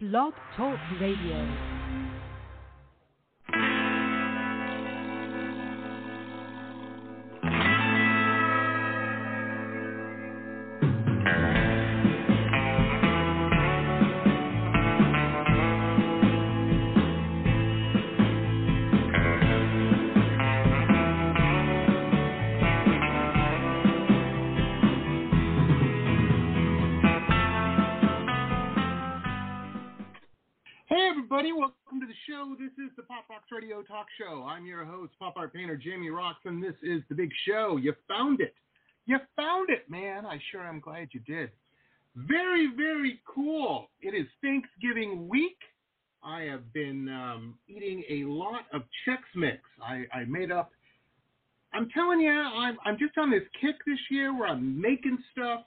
Blog Talk Radio. Everybody, welcome to the show. This is the Pop Roxx Radio Talk Show. I'm your host, pop art painter Jamie Roxx, and this is the big show. You found it. You found it, man. I sure am glad you did. Very, very cool. It is Thanksgiving week. I have been um, eating a lot of Chex Mix. I, I made up. I'm telling you, I'm, I'm just on this kick this year where I'm making stuff.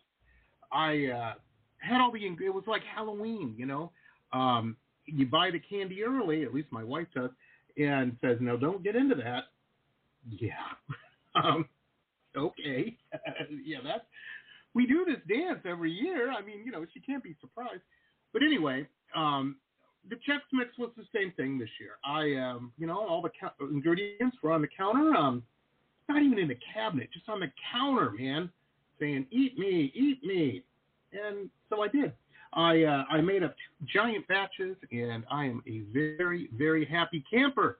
I uh, had all the. It was like Halloween, you know. Um, you buy the candy early, at least my wife does, and says, "No, don't get into that." Yeah. um, okay. yeah, that's we do this dance every year. I mean, you know, she can't be surprised. But anyway, um, the Chex Mix was the same thing this year. I, um, you know, all the co- ingredients were on the counter. Um, not even in the cabinet, just on the counter, man, saying, "Eat me, eat me," and so I did. I uh, I made up giant batches, and I am a very very happy camper.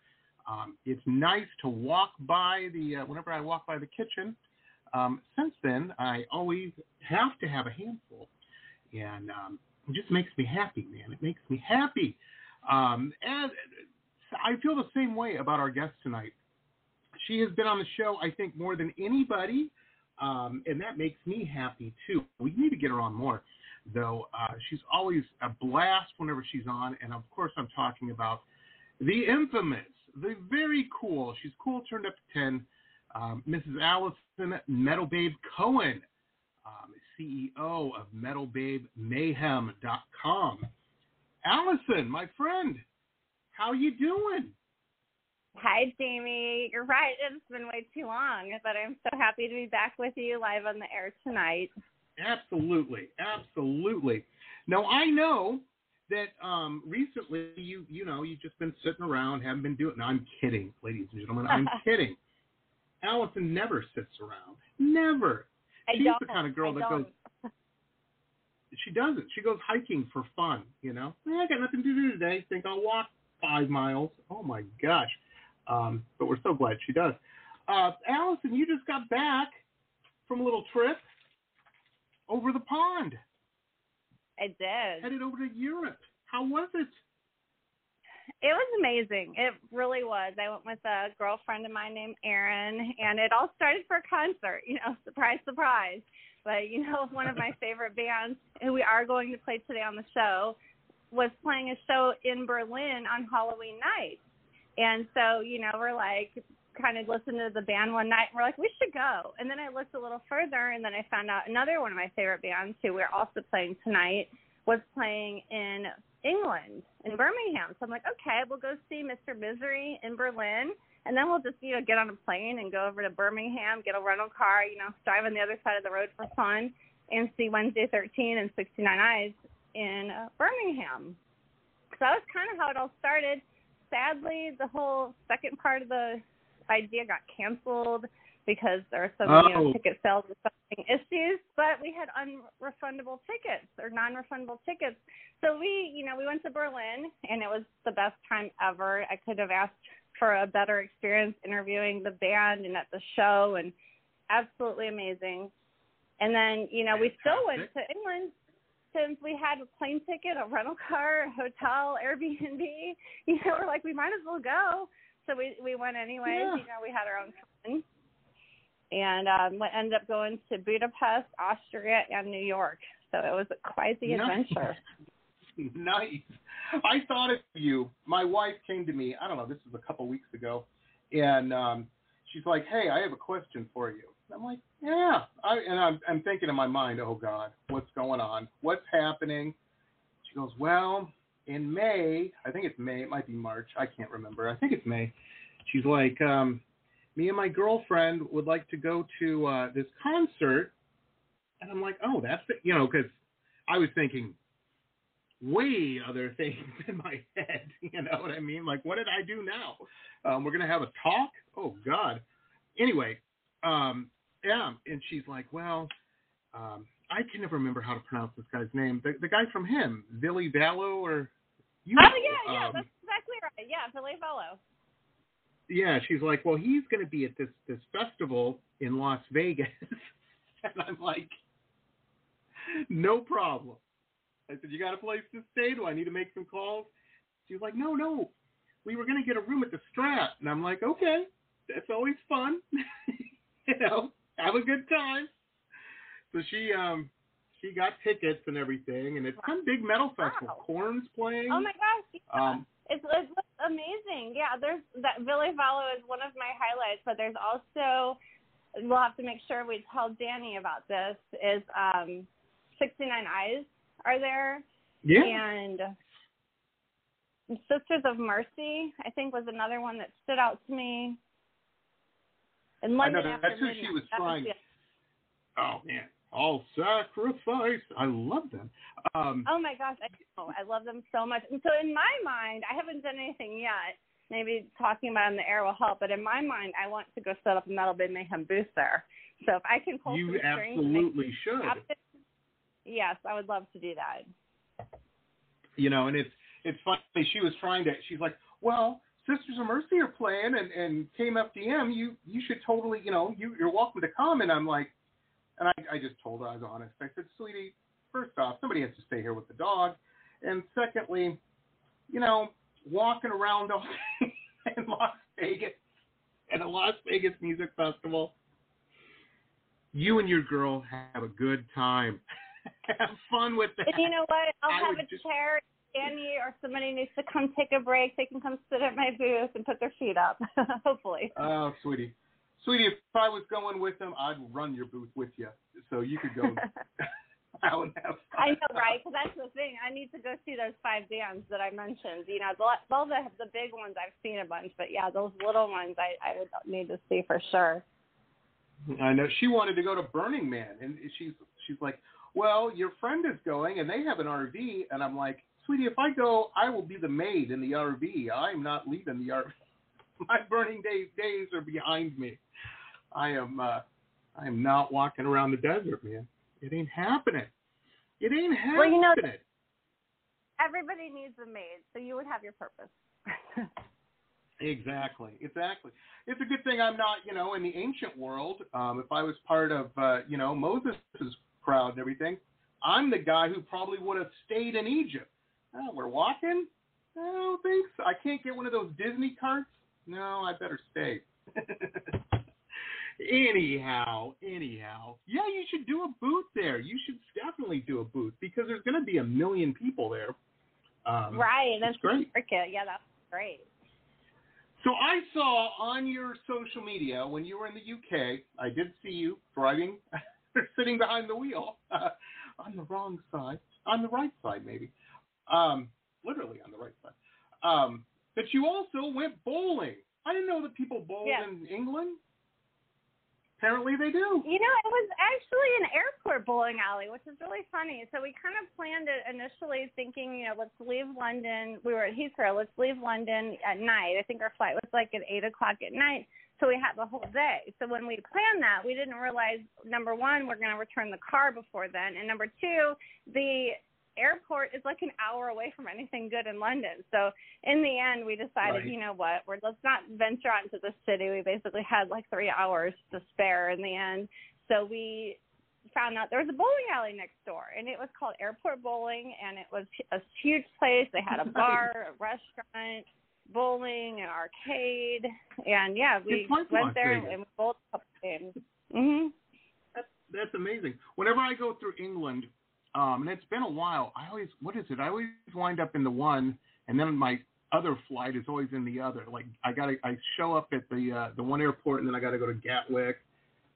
Um, it's nice to walk by the uh, whenever I walk by the kitchen. Um, since then, I always have to have a handful, and um, it just makes me happy, man. It makes me happy. Um, and I feel the same way about our guest tonight. She has been on the show, I think, more than anybody, um, and that makes me happy too. We need to get her on more though uh, she's always a blast whenever she's on. And of course, I'm talking about the infamous, the very cool, she's cool turned up to 10, um, Mrs. Alison Metal Babe Cohen, um, CEO of MetalBabeMayhem.com. Alison, my friend, how you doing? Hi, Jamie. You're right. It's been way too long, but I'm so happy to be back with you live on the air tonight. Absolutely, absolutely. Now I know that um, recently you you know you've just been sitting around, haven't been doing. No, I'm kidding, ladies and gentlemen. I'm kidding. Alison never sits around. Never. I She's don't. the kind of girl I that don't. goes. She doesn't. She goes hiking for fun. You know, "Eh, I got nothing to do today. Think I'll walk five miles. Oh my gosh! Um, but we're so glad she does. Uh, Alison, you just got back from a little trip over the pond, I did. headed over to Europe. How was it? It was amazing. It really was. I went with a girlfriend of mine named Erin, and it all started for a concert. You know, surprise, surprise. But you know, one of my favorite bands, who we are going to play today on the show, was playing a show in Berlin on Halloween night. And so, you know, we're like kind of listening to the band one night and we're like, we should go. And then I looked a little further and then I found out another one of my favorite bands who we're also playing tonight was playing in England, in Birmingham. So I'm like, okay, we'll go see Mr. Misery in Berlin and then we'll just, you know, get on a plane and go over to Birmingham, get a rental car, you know, drive on the other side of the road for fun and see Wednesday 13 and 69 Eyes in Birmingham. So that was kind of how it all started sadly, the whole second part of the idea got canceled because there were some you know, Oh. ticket sales or something issues. But we had unrefundable tickets or non-refundable tickets, so we, you know, we went to Berlin and it was the best time ever. I could have asked for a better experience interviewing the band and at the show, and absolutely amazing. And then, you know, we still went to England since we had a plane ticket, a rental car, a hotel, Airbnb, you know, we're like, we might as well go. So we we went anyways. Yeah. You know, we had our own fun, and um, we ended up going to Budapest, Austria, and New York. So it was quite the Nice. adventure. nice. I thought of you. My wife came to me. I don't know. This was a couple weeks ago, and um, she's like, "Hey, I have a question for you." I'm like, "Yeah." I, and I'm, I'm thinking in my mind, "Oh God, what's going on? What's happening?" She goes, "Well, in May, I think it's May. It might be March. I can't remember. I think it's May." She's like, um, "Me and my girlfriend would like to go to uh, this concert," and I'm like, "Oh, that's it," you know, because I was thinking way other things in my head. You know what I mean? Like, what did I do now? Um, we're gonna have a talk. Oh God. Anyway, um, yeah, and she's like, well, um, I can never remember how to pronounce this guy's name. The, the guy from HIM, Billy Valo, or you oh yeah, yeah, um, that's exactly right. Yeah, Billy Fellow. yeah, she's like, well, he's going to be at this this festival in Las Vegas, and I'm like, no problem. I said, you got a place to stay? Do I need to make some calls? She's like, no, no, we were going to get a room at the Strat, and I'm like, okay, that's always fun, you know, have a good time. So she um she got tickets and everything, and it's some big metal festival. Wow. Korn's playing. Oh my gosh. Yeah. Um, It's, it's amazing. Yeah, there's that Billy Valo is one of my highlights, but there's also we'll have to make sure we tell Danny about this. Is um, 69 Eyes are there, yeah. and Sisters of Mercy I think was another one that stood out to me. In I know London that's who she was That trying- the- Oh man, all sacrifice. I love them. Um, Oh my gosh, I know. I love them so much. And so in my mind, I haven't done anything yet. Maybe talking about it on the air will help, but in my mind, I want to go set up a Metal Babe Mayhem booth there. So if I can pull you some strings and make absolutely should. happen, yes, I would love to do that. You know, and it's it's funny. She was trying to. She's like, well, Sisters of Mercy are playing, and and KMFDM. You you should totally. You know, you you're welcome to come. And I'm like, and I I just told her I was honest. I said, sweetie, first off, somebody has to stay here with the dog, and secondly, you know, walking around all day in Las Vegas at a Las Vegas music festival. You and your girl have a good time. have fun with that. And you know what? I'll I have a just- chair. Danny or somebody needs to come take a break. They can come sit at my booth and put their feet up. Hopefully. Oh, sweetie. Sweetie, if I was going with them, I'd run your booth with you. So you could go out and have fun. I know, right? Because that's the thing. I need to go see those five bands that I mentioned. You know, the all the the big ones I've seen a bunch, but yeah, those little ones I I would need to see for sure. I know. She wanted to go to Burning Man, and she's she's like, well, your friend is going, and they have an RV. And I'm like, sweetie, if I go, I will be the maid in the RV. I'm not leaving the RV. My burning day, days are behind me. I am uh, I am not walking around the desert, man. It ain't happening. It ain't happening. Well, you know- Everybody needs a maid, so you would have your purpose. Exactly, exactly. It's a good thing I'm not, you know, in the ancient world. Um, if I was part of, uh, you know, Moses' crowd and everything, I'm the guy who probably would have stayed in Egypt. Oh, we're walking? I don't think so. I can't get one of those Disney carts. No, I better stay. anyhow, anyhow, yeah, you should do a booth there. You should definitely do a booth because there's going to be a million people there. Um, right, That's great. Yeah, that's great. So I saw on your social media when you were in the UK, I did see you driving, sitting behind the wheel uh, on the wrong side, on the right side maybe, um, literally on the right side. Um, but you also went bowling. I didn't know that people bowled Yeah. in England. Apparently they do. You know, it was actually an airport bowling alley, which is really funny. So we kind of planned it initially thinking, you know, let's leave London. We were at Heathrow. Let's leave London at night. I think our flight was like at 8 o'clock at night. So we had the whole day. So when we planned that, we didn't realize, number one, we're going to return the car before then. And number two, the airport is like an hour away from anything good in London. So in the end, we decided, Right. you know what, we're let's not venture out into the city. We basically had like three hours to spare in the end. So we found out there was a bowling alley next door, and it was called Airport Bowling, and it was a huge place. They had a bar, a restaurant, bowling, an arcade, and yeah, we It's like Las went there and we bowled a couple games. Mhm. That's, that's amazing. Whenever I go through England, um, and it's been a while, I always, what is it? I always wind up in the one, and then my other flight is always in the other. Like I got I show up at the uh, the one airport, and then I got to go to Gatwick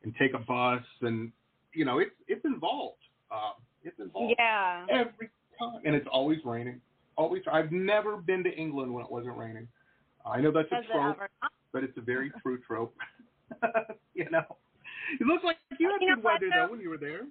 and take a bus, and you know, it's it's involved. Um, it's involved Yeah. every time, and it's always raining. Always, I've never been to England when it wasn't raining. I know that's a Does it trope, ever? but it's a very true trope. you know, it looks like you had You good what, weather though when you were there.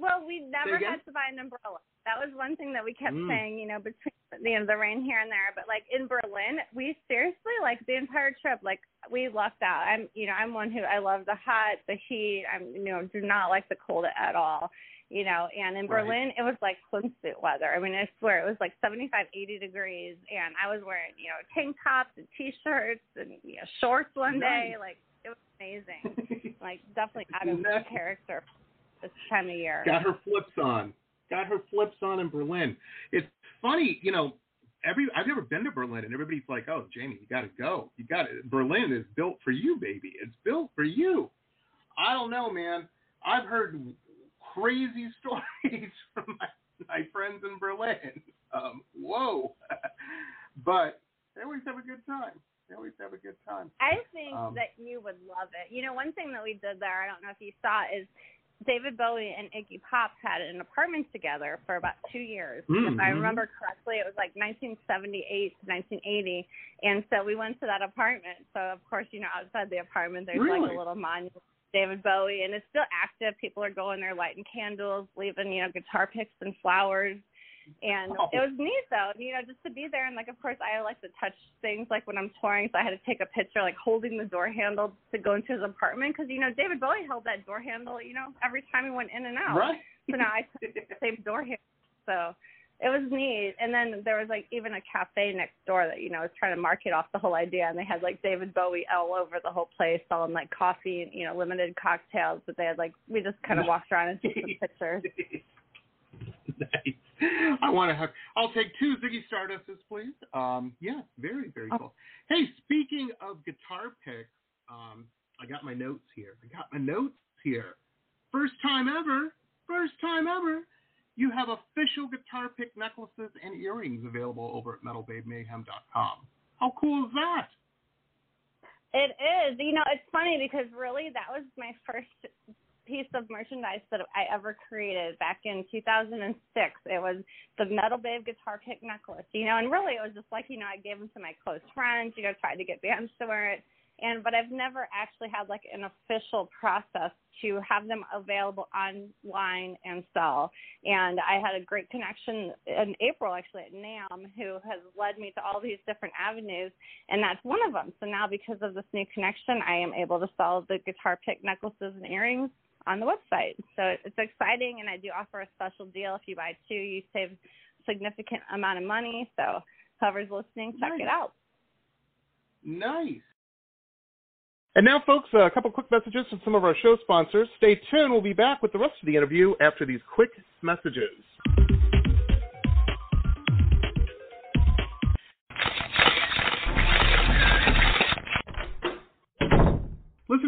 Well, we never had to buy an umbrella. that was one thing that we kept Mm. saying, you know, between you know the rain here and there. But like in Berlin, we seriously like the entire trip, like we lucked out. I'm, you know, I'm one who I love the hot, the heat. I'm, you know, do not like the cold at all. You know, and in Right. Berlin, it was like swimsuit weather. I mean, I swear it was like 75, 80 degrees, and I was wearing, you know, tank tops and t-shirts and you know shorts one day. Like it was amazing. like definitely out of Nice. character this time of year. Got her flips on. Got her flips on in Berlin. It's funny, you know. Every I've never been to Berlin, and everybody's like, "Oh, Jamie, you got to go. You got to. Berlin is built for you, baby. It's built for you." I don't know, man. I've heard crazy stories from my, my friends in Berlin. Um, whoa, but they always have a good time. They always have a good time. I think Um, that you would love it. You know, one thing that we did there, I don't know if you saw, is David Bowie and Iggy Pop had an apartment together for about two years. Mm, If I mhm. remember correctly, it was like 1978 to 1980. And so we went to that apartment. So, of course, you know, outside the apartment, there's like a little monument David Bowie, and it's still active. People are going there lighting candles, leaving, you know, guitar picks and flowers. And Oh. it was neat though, you know, just to be there and like of course I like to touch things like when I'm touring, so I had to take a picture like holding the door handle to go into his apartment because you know David Bowie held that door handle, you know, every time he went in and out. Right. So now I took the same door handle. So it was neat. And then there was like even a cafe next door that you know was trying to market off the whole idea, and they had like David Bowie all over the whole place, selling like coffee and you know limited cocktails. But they had like we just kind of walked around and took some pictures. nice. I want to have. I'll take two Ziggy Stardusts, please. Um, yeah, very very cool. Hey, speaking of guitar picks, um, I got my notes here. I got my notes here. First time ever. First time ever. You have official guitar pick necklaces and earrings available over at metalbabemayhem.com. How cool is that? It is. You know, it's funny because really that was my first piece of merchandise that I ever created back in 2006. It was the Metal Babe guitar pick necklace, you know, and really it was just like, you know, I gave them to my close friends, you know, tried to get bands to wear it. And but I've never actually had like an official process to have them available online and sell. And I had a great connection in April actually at NAMM who has led me to all these different avenues and that's one of them. So now, because of this new connection, I am able to sell the guitar pick necklaces and earrings on the website. So it's exciting, and I do offer a special deal. If you buy two, you save a significant amount of money. So whoever's listening, check Nice. it out. Nice. And now, folks, a couple quick messages from some of our show sponsors. Stay tuned. We'll be back with the rest of the interview after these quick messages.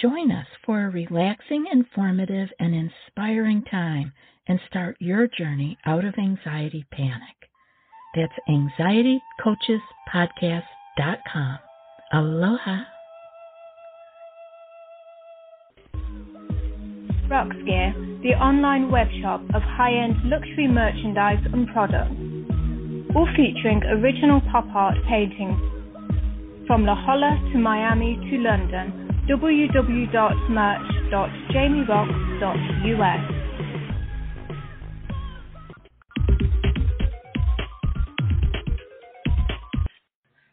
Join us for a relaxing, informative, and inspiring time and start your journey out of anxiety panic. That's anxietycoachespodcast.com. Aloha. Roxx Gear, the online web shop of high-end luxury merchandise and products, all featuring original pop art paintings from La Jolla to Miami to London, www.merch.jamieroxx.us.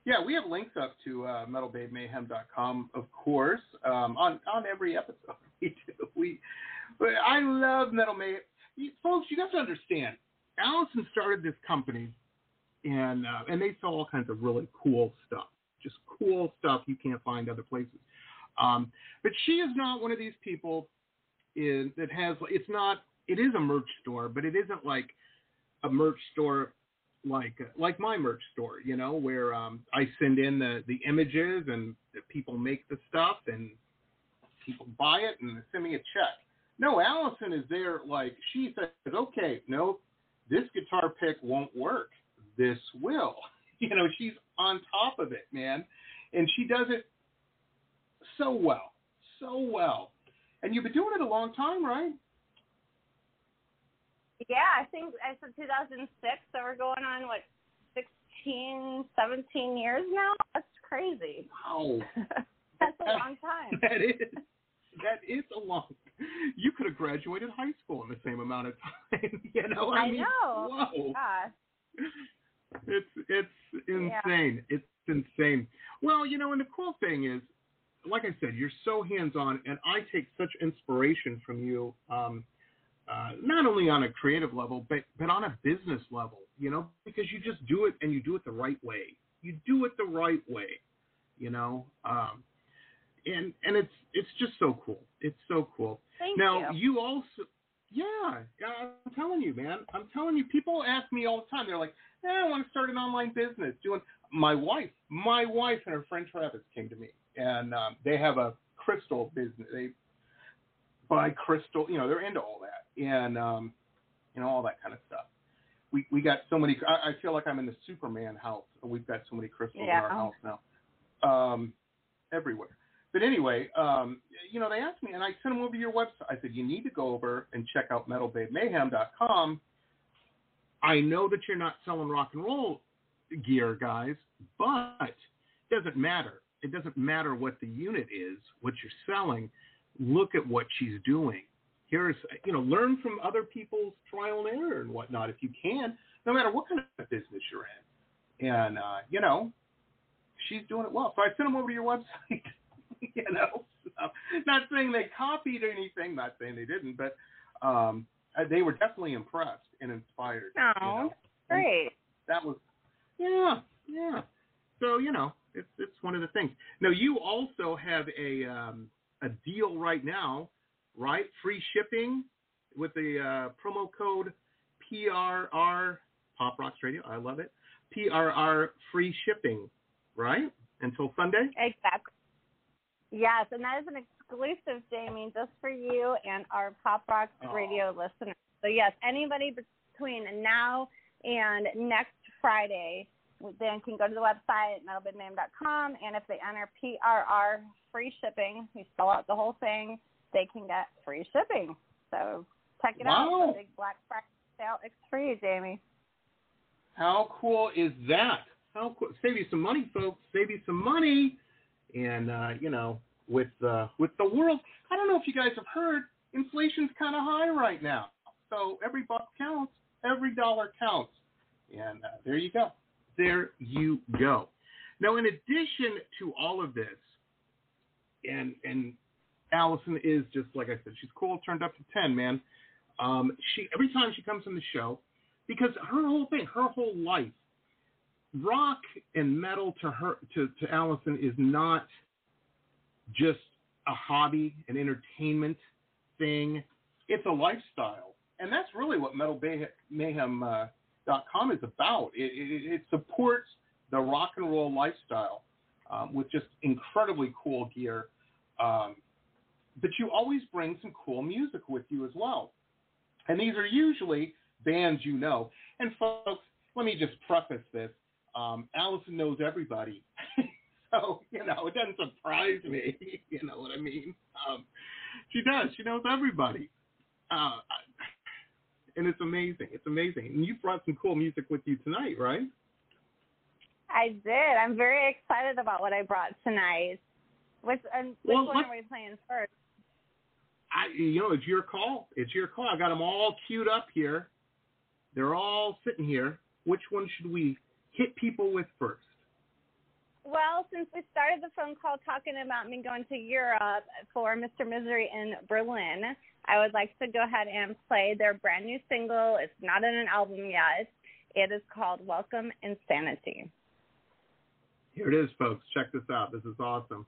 Yeah, we have links up to uh, metalbabemayhem.com, of course, um, on on every episode. We do. We, I love Metal Mayhem. You, folks, you have to understand. Alison started this company, and uh, and they sell all kinds of really cool stuff just cool stuff you can't find other places. Um, but she is not one of these people in, that has. It's not. It is a merch store, but it isn't like a merch store like like my merch store. You know, where um, I send in the the images and people make the stuff and people buy it and send me a check. No, Alison is there. Like she says, okay, no, this guitar pick won't work. This will. You know, she's on top of it, man. And she does it so well, so well. And you've been doing it a long time, right? Yeah, I think I said 2006, so we're going on what 16, 17 years now. That's crazy. Wow, that's a long time. That is. That is a long. You could have graduated high school in the same amount of time. You know, I, I mean, know. Whoa. Yeah. It's it's insane. It's insane. Well, you know, and the cool thing is, like I said, you're so hands on, and I take such inspiration from you. Um, uh, not only on a creative level, but but on a business level, you know, because you just do it and you do it the right way. You do it the right way, you know. Um, and and it's it's just so cool. It's so cool. Thank now you. you also yeah, I'm telling you, man. I'm telling you. People ask me all the time. They're like, eh, "I want to start an online business." Doing my wife, my wife and her friend Travis came to me, and um, they have a crystal business. They buy crystal. You know, they're into all that, and um, you know all that kind of stuff. We we got so many. I, I feel like I'm in the Superman house. We've got so many crystals Yeah. in our house now, um, everywhere. But anyway, um, you know, they asked me, and I sent them over to your website. I said, you need to go over and check out MetalBabeMayhem.com. I know that you're not selling rock and roll gear, guys, but it doesn't matter. It doesn't matter what the unit is, what you're selling. Look at what she's doing. Here's, you know, learn from other people's trial and error and whatnot if you can, no matter what kind of business you're in. And, uh, you know, she's doing it well. So I sent them over to your website. you know, so, not saying they copied anything, not saying they didn't, but um, uh, they were definitely impressed and inspired. you Oh, know? Great. That was, yeah, yeah. So you know, it's it's one of the things. Now you also have a um, a deal right now, right? Free shipping with the uh, promo code PRR Pop Roxx Radio. I love it. PRR free shipping, right? Until Sunday. Exactly. Yes, and that is an exclusive, Jamie, just for you and our Pop Roxx Oh. Radio listeners. So yes, anybody between now and next Friday then can go to the website metalbabemayhem.com and if they enter PRR free shipping, you spell out the whole thing, they can get free shipping. So check it out. Wow. The big Black Friday sale. It's free, Jamie. How cool is that? How cool? Save you some money, folks. Save you some money. And uh, you know, with uh, with the world, I don't know if you guys have heard, inflation's kind of high right now. So every buck counts. Every dollar counts. And uh, there you go. There you go. Now, in addition to all of this, and and Alison is just like I said, she's cool, turned up to ten, man. Um, she every time she comes on the show, because her whole thing, her whole life, rock and metal to her to, to Alison is not just a hobby, an entertainment thing. It's a lifestyle, and that's really what Metal Mayhem uh, com is about. It, it, it supports the rock and roll lifestyle um, with just incredibly cool gear. Um, but you always bring some cool music with you as well. And these are usually bands you know. And folks, let me just preface this. Um, Alison knows everybody. so, you know, it doesn't surprise me. you know what I mean? Um, she does. She knows everybody. Uh, and it's amazing. It's amazing. And you brought some cool music with you tonight, right? I did. I'm very excited about what I brought tonight. Which, and which Well, one what- are we playing first? I, you know, it's your call. It's your call. I got them all queued up here. They're all sitting here. Which one should we hit people with first? Well, since we started the phone call talking about me going to Europe for Mr. Misery in Berlin, I would like to go ahead and play their brand new single. It's not in an album yet. It is called Welcome Insanity. Here it is, folks. Check this out. This is awesome.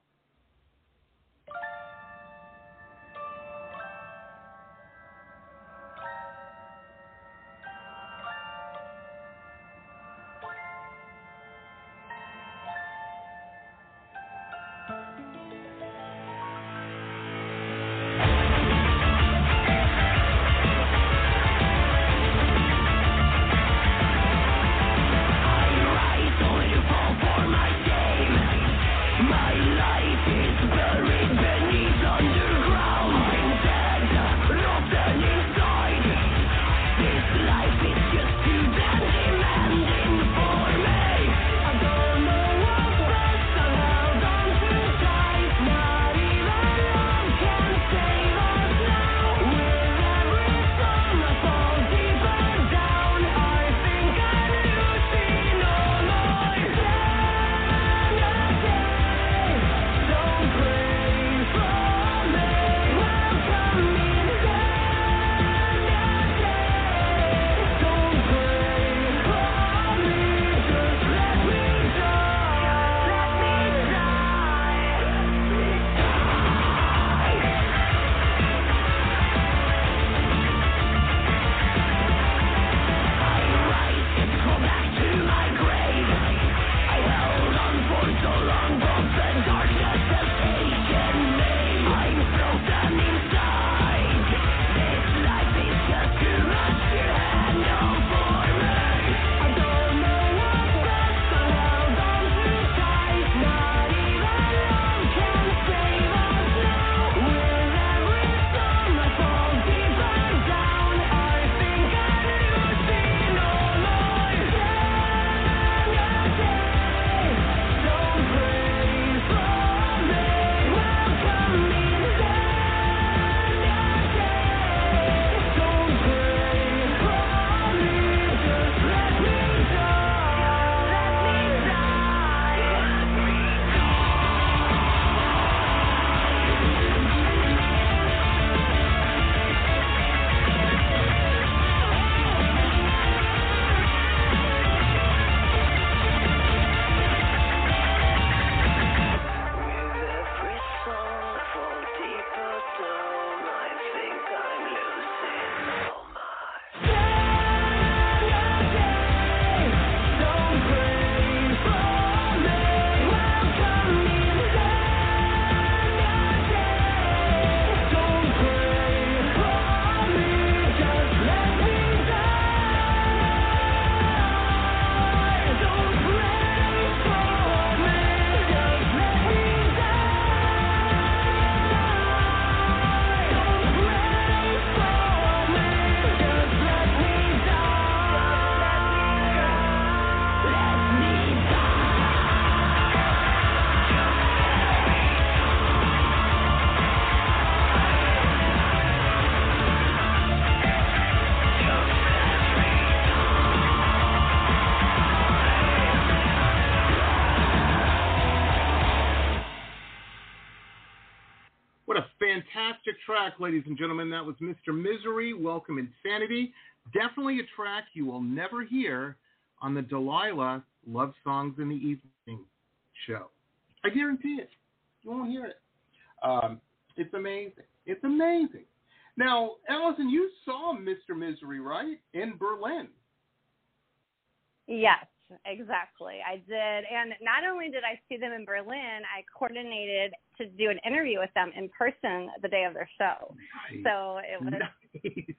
Fantastic track, ladies and gentlemen. That was Mr. Misery, Welcome Insanity. Definitely a track you will never hear on the Delilah Love Songs in the Evening show. I guarantee it. You won't hear it. Um, it's amazing. It's amazing. Now, Alison, you saw Mr. Misery, right? In Berlin. Yes, exactly. I did. And not only did I see them in Berlin, I coordinated to do an interview with them in person the day of their show. Nice. So it was nice.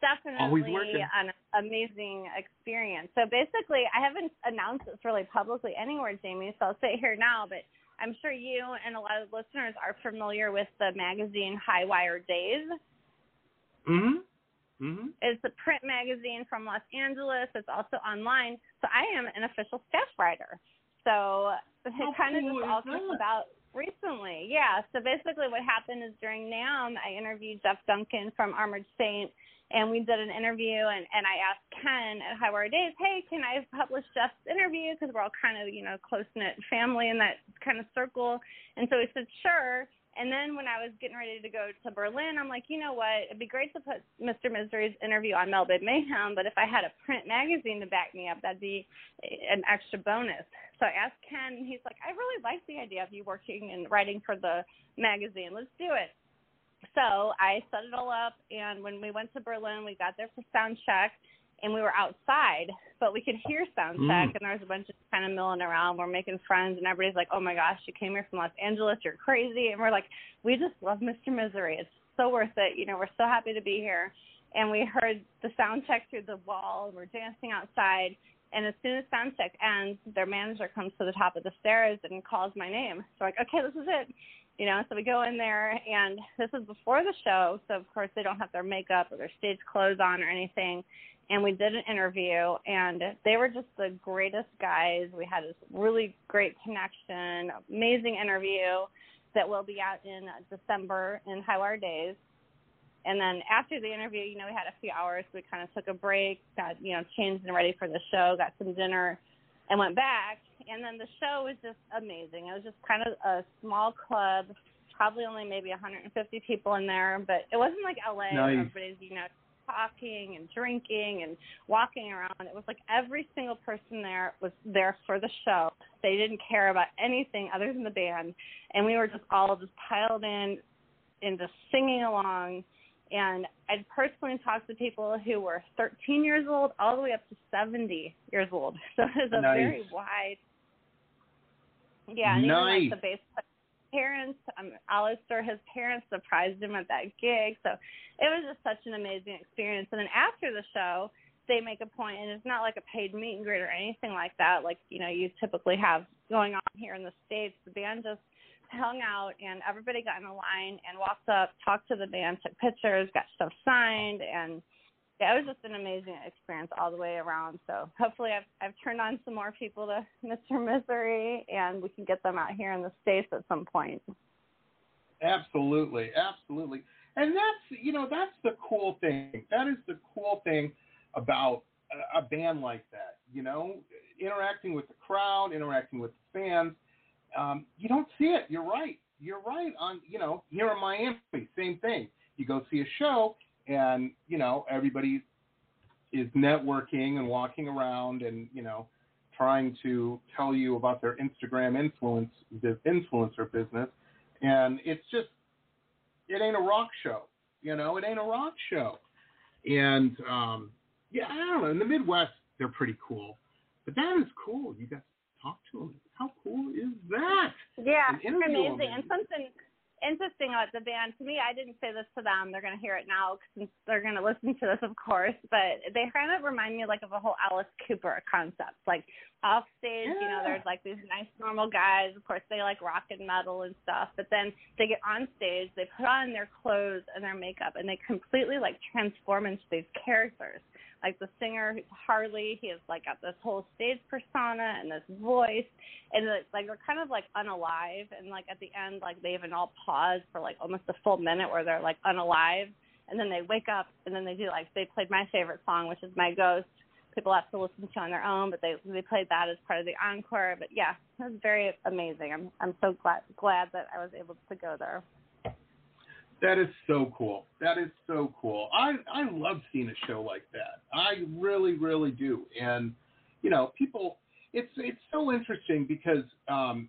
definitely an amazing experience. So basically, I haven't announced this really publicly anywhere, Jamie, so I'll say it here now, but I'm sure you and a lot of listeners are familiar with the magazine Highwire Daze. Mhm. Mhm. It's a print magazine from Los Angeles. It's also online. So I am an official staff writer. So it How kind cool of just all that? about recently. Yeah. So basically, what happened is during NAMM, I interviewed Jeff Duncan from Armored Saint, and we did an interview. And, and I asked Ken at Highwire Daze, hey, can I publish Jeff's interview? Because we're all kind of, you know, close knit family in that kind of circle. And so he said, sure. And then when I was getting ready to go to Berlin, I'm like, you know what? It'd be great to put Mr. Misery's interview on Metal Babe Mayhem, but if I had a print magazine to back me up, that'd be an extra bonus. So I asked Ken, and he's like, I really like the idea of you working and writing for the magazine. Let's do it. So I set it all up, and when we went to Berlin, we got there for sound check, and we were outside, but we could hear sound Mm. check, and there was a bunch of kind of milling around. We're making friends, and everybody's like, "Oh my gosh, you came here from Los Angeles, you're crazy," and we're like, "We just love Mr. Misery. It's so worth it. You know, we're so happy to be here." And we heard the sound check through the wall, and we're dancing outside. And as soon as sound check ends, their manager comes to the top of the stairs and calls my name. So we're like, okay, this is it. You know, so we go in there, and this is before the show, so of course they don't have their makeup or their stage clothes on or anything. And we did an interview, and they were just the greatest guys. We had this really great connection, amazing interview that will be out in December in Highwire Daze. And then after the interview, you know, we had a few hours. So we kind of took a break, got you know changed and ready for the show, got some dinner, and went back. And then the show was just amazing. It was just kind of a small club, probably only maybe 150 people in there, but it wasn't like LA. Nice. Everybody's you know talking and drinking and walking around. It was like every single person there was there for the show. They didn't care about anything other than the band, and we were just all just piled in and just singing along. And I'd personally talked to people who were 13 years old all the way up to 70 years old. So it was a Nice. very wide. Yeah, and even like the bass player parents, um, Alistair, his parents surprised him at that gig. So it was just such an amazing experience. And then after the show, they make a point, and it's not like a paid meet and greet or anything like that, like you know you typically have going on here in the states. The band just hung out, and everybody got in a line and walked up, talked to the band, took pictures, got stuff signed, and yeah, it was just an amazing experience all the way around. So hopefully, I've I've turned on some more people to Mr. Misery, and we can get them out here in the states at some point. Absolutely, absolutely. And that's you know that's the cool thing. That is the cool thing about a, a band like that. You know, interacting with the crowd, interacting with the fans. Um, you don't see it. You're right. You're right. On you know here in Miami, same thing. You go see a show, and you know everybody is networking and walking around, and you know trying to tell you about their Instagram influence, influencer business, and it's just it ain't a rock show. You know, it ain't a rock show. And um, yeah, I don't know. In the Midwest, they're pretty cool, but that is cool. You got to talk to them. How cool is that? Yeah, it's amazing. And something interesting about the band, to me, I didn't say this to them. They're going to hear it now since they're going to listen to this, of course. But they kind of remind me like of a whole Alice Cooper concept. Like off stage, you know, there's like these nice normal guys. Of course, they like rock and metal and stuff. But then they get on stage, they put on their clothes and their makeup, and they completely like transform into these characters like the singer Harley, he has like got this whole stage persona and this voice, and it's like they're kind of like unalive, and like at the end, like they even all pause for like almost a full minute where they're like unalive, and then they wake up, and then they do like they played my favorite song, which is My Ghost. People have to listen to on their own, but they they played that as part of the encore. But yeah, it was very amazing. I'm I'm so glad glad that I was able to go there. That is so cool. That is so cool. I I love seeing a show like that. I really really do. And you know, people it's it's so interesting because um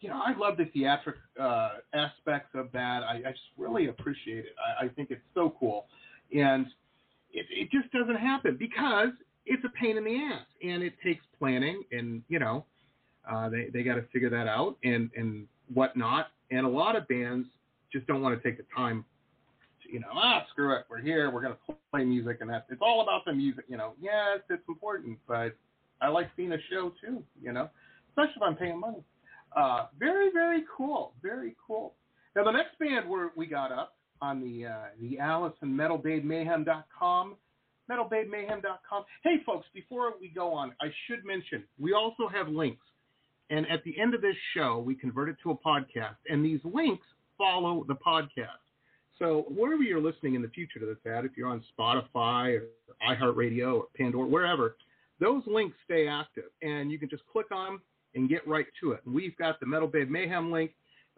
you know, I love the theatric uh, aspects of that. I, I just really appreciate it. I, I think it's so cool, and it, it just doesn't happen because it's a pain in the ass, and it takes planning, and you know, uh, they they got to figure that out and and whatnot. And a lot of bands just don't want to take the time. To, you know, ah, screw it, we're here, we're gonna play music, and that's it's all about the music. You know, yes, it's important, but I like seeing a show too. You know, especially if I'm paying money. Uh, very, very cool. Very cool. Now, the next band we we got up on the uh, the Alison MetalBabeMayhem.com, MetalBabeMayhem.com. Hey, folks, before we go on, I should mention we also have links. And at the end of this show, we convert it to a podcast, and these links follow the podcast. So wherever you're listening in the future to this ad, if you're on Spotify or iHeartRadio or Pandora, wherever, those links stay active, and you can just click on them and get right to it. we've got the Metal Babe Mayhem link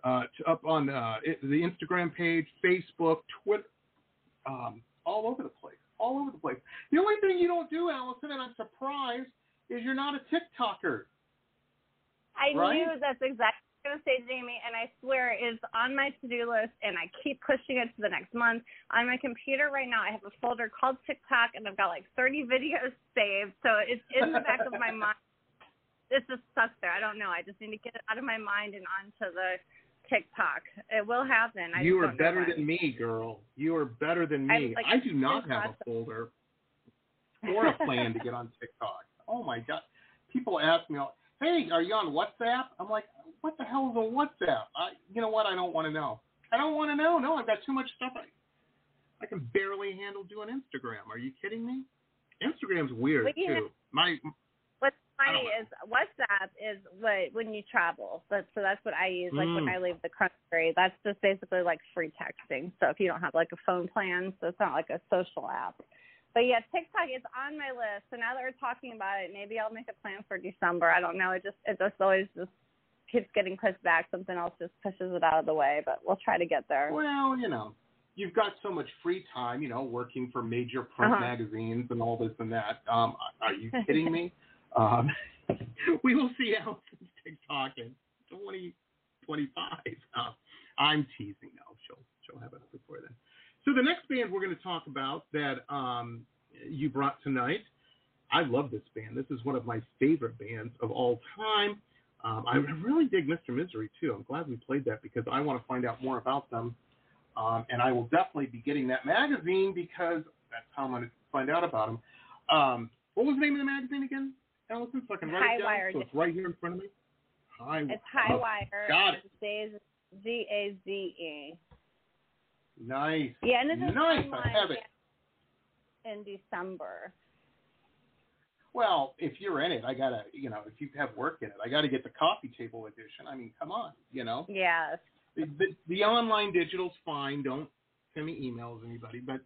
uh, up on uh, the Instagram page, Facebook, Twitter, um, all over the place, all over the place. The only thing you don't do, Alison, and I'm surprised, is you're not a TikToker. I right? knew that's exactly what I was going to say, Jamie, and I swear it's on my to-do list, and I keep pushing it to the next month. On my computer right now, I have a folder called TikTok, and I've got like 30 videos saved, so it's in the back of my mind This just stuck there. I don't know. I just need to get it out of my mind and onto the TikTok. It will happen. I you are better than me, girl. You are better than me. Like, I do not have a folder or a plan to get on TikTok. Oh my god! People ask me, "Hey, are you on WhatsApp?" I'm like, "What the hell is a WhatsApp?" I, you know what? I don't want to know. I don't want to know. No, I've got too much stuff. I, I can barely handle doing Instagram. Are you kidding me? Instagram's weird too. My what's funny is WhatsApp is what when you travel. That's so that's what I use. Like mm. when I leave the country, that's just basically like free texting. So if you don't have like a phone plan, so it's not like a social app. But yeah, TikTok is on my list. So now that we're talking about it, maybe I'll make a plan for December. I don't know. It just it just always just keeps getting pushed back. Something else just pushes it out of the way. But we'll try to get there. Well, you know, you've got so much free time, you know, working for major print uh-huh. magazines and all this and that. Um, are you kidding me? Um, we will see Alison's TikTok in 2025. Uh, I'm teasing. No, she'll she'll have it before then. So the next band we're going to talk about that um, you brought tonight, I love this band. This is one of my favorite bands of all time. Um, I really dig Mr. Misery too. I'm glad we played that because I want to find out more about them. Um, and I will definitely be getting that magazine because that's how I'm going to find out about them. Um, what was the name of the magazine again? Alison, so I can write High it down. Wire. So it's right here in front of me. High. It's High oh, Wire. Got it. Z A Z E. Nice. Yeah, and it's nice. I have it in December. Well, if you're in it, I gotta, you know, if you have work in it, I gotta get the coffee table edition. I mean, come on, you know. Yes. The, the, the online digital's fine. Don't send me emails, anybody. But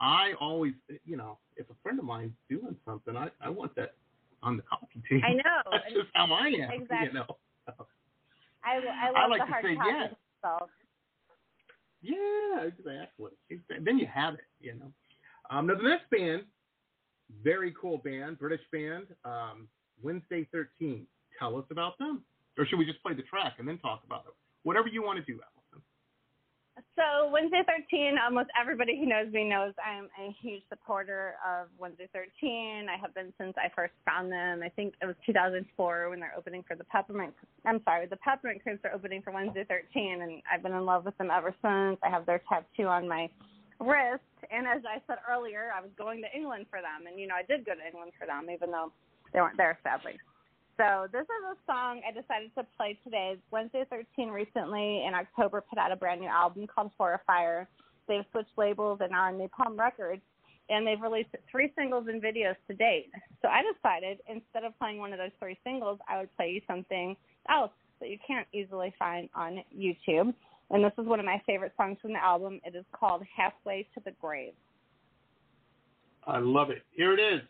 I always, you know, if a friend of mine's doing something, I, I want that on the coffee table. I know. That's just how I am. Exactly. You know. I, I love I like the to hard say copy yes. myself. Yeah, exactly. Then you have it, you know. Um, now the next band, very cool band, British band, um, Wednesday 13. Tell us about them, or should we just play the track and then talk about it? Whatever you want to do, Alison. So Wednesday 13, almost everybody who knows me knows I'm a huge supporter of Wednesday 13. I have been since I first found them. I think it was 2004 when they're opening for the Peppermint. I'm sorry, the Peppermint Creeps are opening for Wednesday 13, and I've been in love with them ever since. I have their tattoo on my wrist, and as I said earlier, I was going to England for them, and you know I did go to England for them, even though they weren't there sadly. So this is a song I decided to play today. Wednesday 13 recently in October put out a brand new album called Horrifier. They've switched labels and are on Napalm Records, and they've released three singles and videos to date. So I decided instead of playing one of those three singles, I would play you something else that you can't easily find on YouTube. And this is one of my favorite songs from the album. It is called Halfway to the Grave. I love it. Here it is.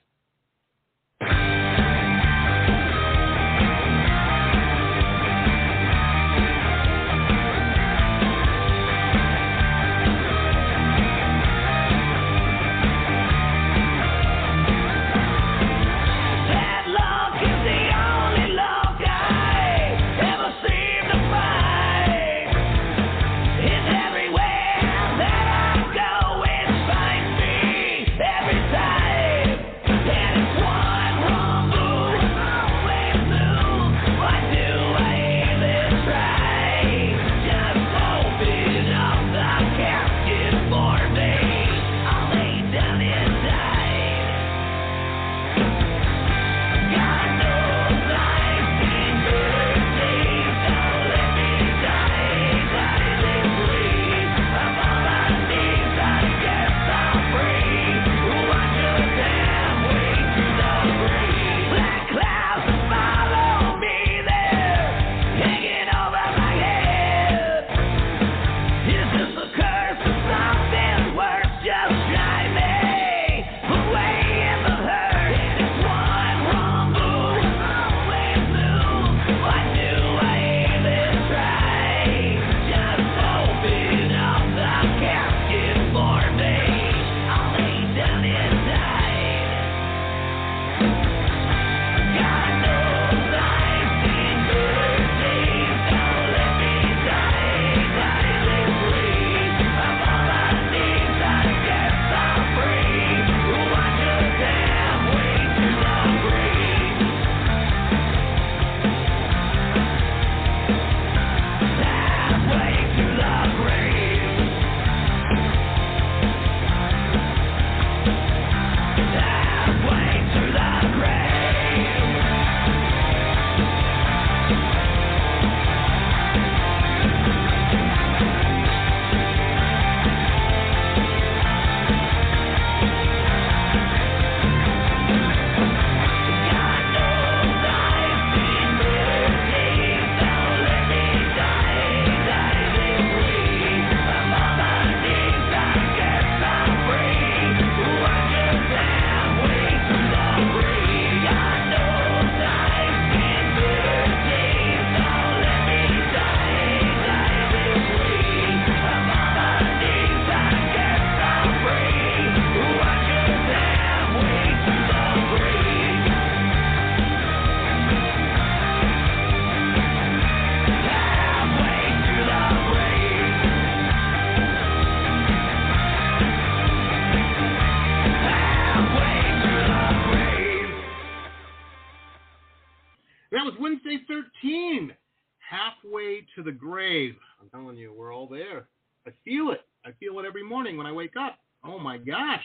You, we're all there. I feel it. I feel it every morning when I wake up. Oh my gosh,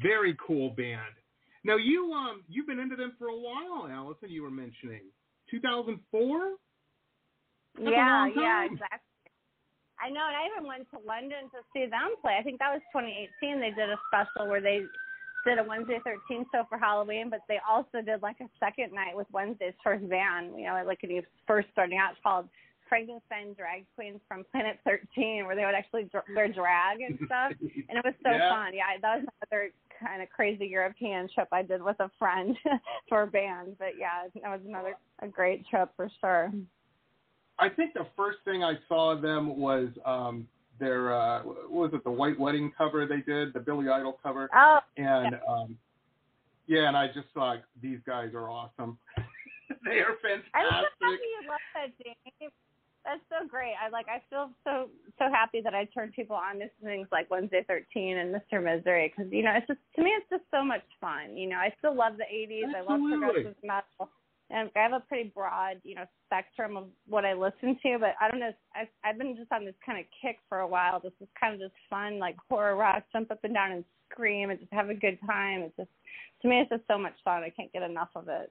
very cool band. Now you um you've been into them for a while, Alison. You were mentioning 2004. yeah, yeah, exactly. I know, and I even went to London to see them play. I think that was 2018. They did a special where they did a Wednesday 13 show for Halloween, but they also did like a second night with Wednesday's first band. You know, like when he was first starting out, it's called Frankenstein Drag Queens from Planet 13, where they would actually wear drag and stuff, and it was so yeah. fun. Yeah, that was another kind of crazy European trip I did with a friend for a band. But yeah, that was another a great trip for sure. I think the first thing I saw of them was um their uh what was it the White Wedding cover they did the Billy Idol cover Oh, and yeah. um yeah and I just thought these guys are awesome they are I'm so fantastic happy you love that, Jamie. That's so great. I like. I feel so so happy that I turned people on to things like Wednesday 13 and Mr. Misery because you know it's just to me it's just so much fun. You know, I still love the 80s. I love progressive metal, and I have a pretty broad you know spectrum of what I listen to. But I don't know. I've I've been just on this kind of kick for a while. This is kind of just fun, like horror rock, jump up and down and scream and just have a good time. It's just to me it's just so much fun. I can't get enough of it.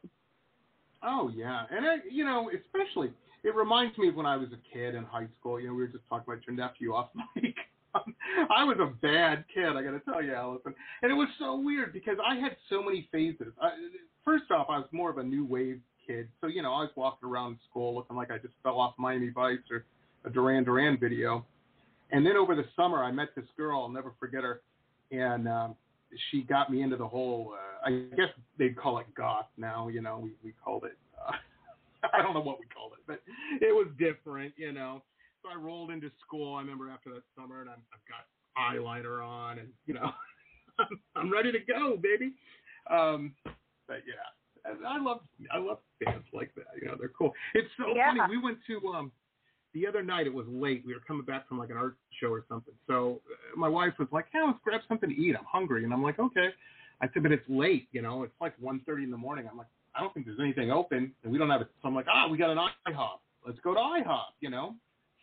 Oh yeah, and I, you know, especially it reminds me of when I was a kid in high school. You know, we were just talking about your nephew off mic. I was a bad kid, I got to tell you, Alison, and it was so weird because I had so many phases. I, first off, I was more of a new wave kid, so you know, I was walking around school looking like I just fell off Miami Vice or a Duran Duran video. And then over the summer, I met this girl. I'll never forget her, and um, she got me into the whole. Uh, I guess they'd call it goth now. You know, we we called it. Uh, I don't know what we but it was different. You know. So I rolled into school. I remember after that summer, and I'm, I've got eyeliner on, and you know, I'm, I'm ready to go, baby. Um, but yeah, and I love I love bands like that. You know, they're cool. It's so Yeah. funny. We went to um the other night. It was late. We were coming back from like an art show or something. So uh, my wife was like, "Hey, let's grab something to eat. I'm hungry." And I'm like, "Okay." I said, "But it's late. You know, it's like 1:30 in the morning." I'm like, "I don't think there's anything open, and we don't have it." So I'm like, "Ah, we got an IHOP. Let's go to IHOP." You know.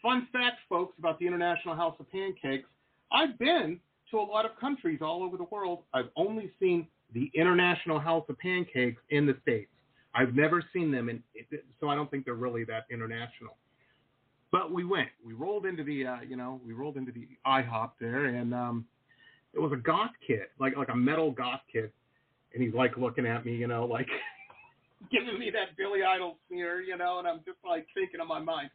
Fun fact, folks, about the International House of Pancakes. I've been to a lot of countries all over the world. I've only seen the International House of Pancakes in the States. I've never seen them, in, so I don't think they're really that international. But we went. We rolled into the, uh, you know, we rolled into the IHOP there, and um, it was a goth kid, like like a metal goth kid, and he's like looking at me, you know, like giving me that Billy Idol sneer, you know, and I'm just like thinking in my mind,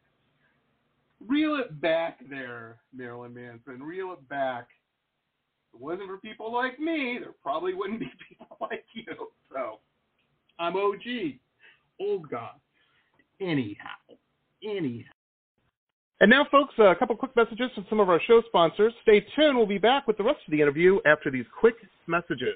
reel it back there, Marilyn Manson, reel it back. If it wasn't for people like me, there probably wouldn't be people like you. So I'm OG, old God. Anyhow, anyhow. And now, folks, a couple quick messages from some of our show sponsors. Stay tuned. We'll be back with the rest of the interview after these quick messages.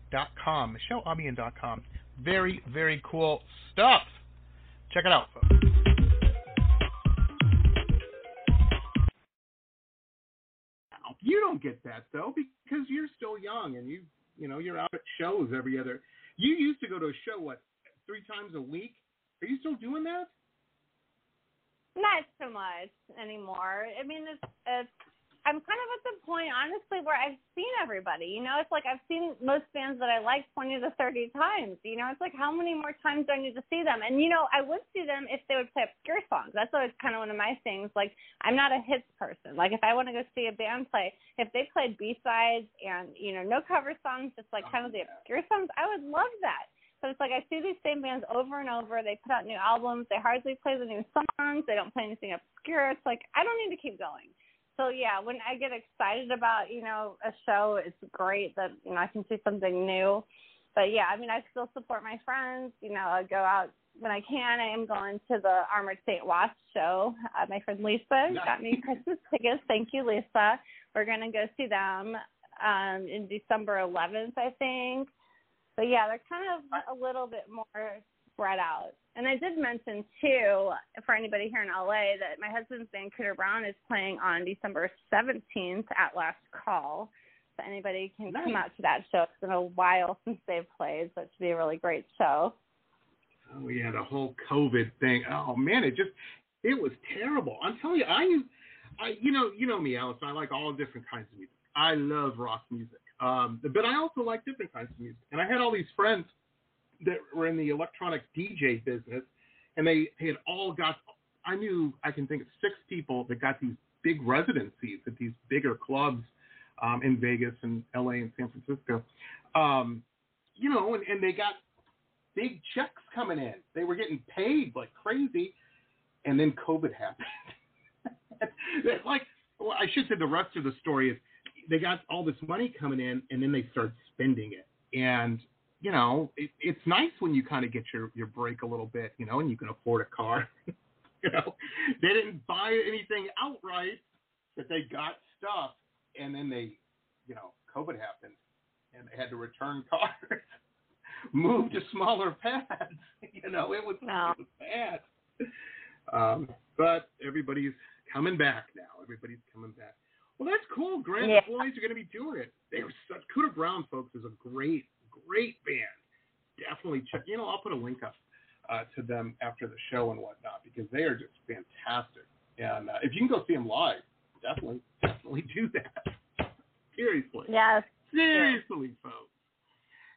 N.com. MicheleAlbion.com. Very, very cool stuff. Check it out, folks. You don't get that though because you're still young and you you know you're out at shows every other. You used to go to a show what three times a week. Are you still doing that? Not so much anymore. I mean, it's it's I'm kind of at the point, honestly, where I've seen everybody. You know, it's like I've seen most bands that I like 20 to 30 times. You know, it's like how many more times do I need to see them? And you know, I would see them if they would play obscure songs. That's always kind of one of my things. Like I'm not a hits person. Like if I want to go see a band play, if they played B sides and you know no cover songs, just like kind of the obscure songs, I would love that. So it's like I see these same bands over and over. They put out new albums. They hardly play the new songs. They don't play anything obscure. It's like I don't need to keep going so yeah, when I get excited about you know a show, it's great that you know I can see something new. But yeah, I mean I still support my friends. You know, I go out when I can. I am going to the Armored Saint Wasp show. Uh, my friend Lisa got me Christmas tickets. Thank you, Lisa. We're gonna go see them um in December 11th, I think. But yeah, they're kind of a little bit more spread out. And I did mention too, for anybody here in LA, that my husband's band Cooter Brown is playing on December 17th at Last Call. So anybody can nice. come out to that show. It's been a while since they've played, so it should be a really great show. Oh yeah, the whole COVID thing. Oh man, it just it was terrible. I'm telling you, I I you know you know me, Alice. I like all different kinds of music. I love rock music, um, but I also like different kinds of music. And I had all these friends that were in the electronic DJ business, and they, had all got. I knew I can think of six people that got these big residencies at these bigger clubs um, in Vegas and LA and San Francisco. Um, you know, and, and they got big checks coming in. They were getting paid like crazy, and then COVID happened. like, well, I should say the rest of the story is they got all this money coming in, and then they started spending it. And you know, it, it's nice when you kind of get your your break a little bit, you know, and you can afford a car. you know, they didn't buy anything outright, but they got stuff, and then they, you know, COVID happened, and they had to return cars, move to smaller pads. you know, it was, it was bad. Um, but everybody's coming back now. Everybody's coming back. Well, that's cool. Grand yeah. Boys are going to be doing it. They were such. Cooter Brown, folks, is a great great band. Definitely check. You know, I'll put a link up uh, to them after the show and whatnot because they are just fantastic. And uh, if you can go see them live, definitely, definitely do that. Seriously. Yes. Seriously, folks.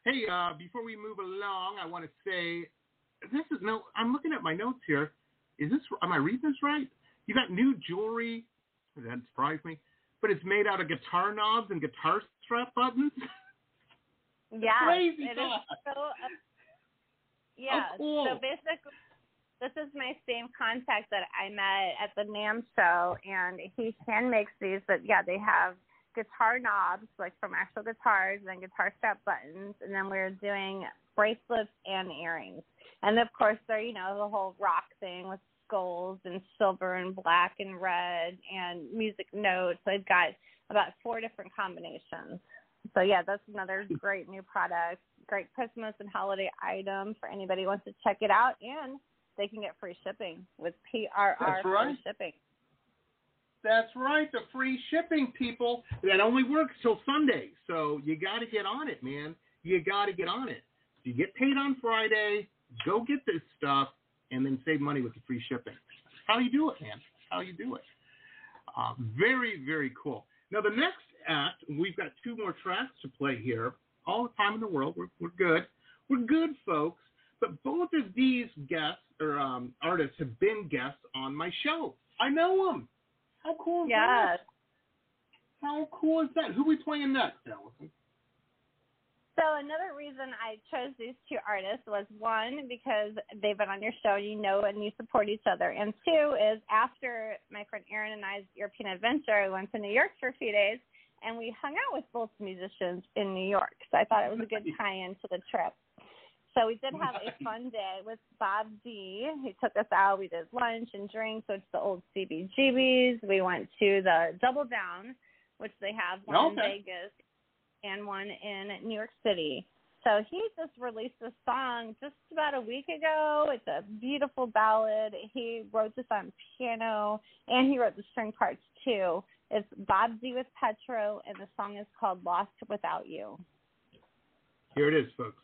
Hey, uh, before we move along, I want to say this is no. I'm looking at my notes here. Is this? Am I reading this right? You got new jewelry. That surprised me. But it's made out of guitar knobs and guitar strap buttons. Yeah, crazy it is so. Uh, yeah, oh, cool. so basically, this is my same contact that I met at the NAMM show, and he hand makes these. But yeah, they have guitar knobs, like from actual guitars, and then guitar strap buttons, and then we're doing bracelets and earrings. And of course, they're you know the whole rock thing with skulls and silver and black and red and music notes. I've got about four different combinations. So yeah, that's another great new product. Great Christmas and holiday item for anybody who wants to check it out, and they can get free shipping with PRR That's right. free shipping. That's right, the free shipping, people. That only works till Sunday, so you got to get on it, man. You got to get on it. You get paid on Friday. Go get this stuff, and then save money with the free shipping. How you do it, man? How you do it? Uh, very, very cool. Now the next act, we've got two more tracks to play here. All the time in the world, we're we're good. We're good, folks. But both of these guests or um, artists have been guests on my show. I know them. How cool is Yes. that? How cool is that? Who we playing next, Alison? So another reason I chose these two artists was one because they've been on your show, you know, and you support each other, and two is after my friend Erin and I's European adventure, we went to New York for a few days, and we hung out with both musicians in New York. So I thought it was a good tie-in to the trip. So we did have a fun day with Bob D. He took us out. We did lunch and drinks, which the old CBGBs. We went to the Double Down, which they have one in Vegas and one in New York City. So he just released a song just about a week ago. It's a beautiful ballad. He wrote this on piano and he wrote the string parts too. It's Bob D with Petro and the song is called Lost Without You. Here it is, folks.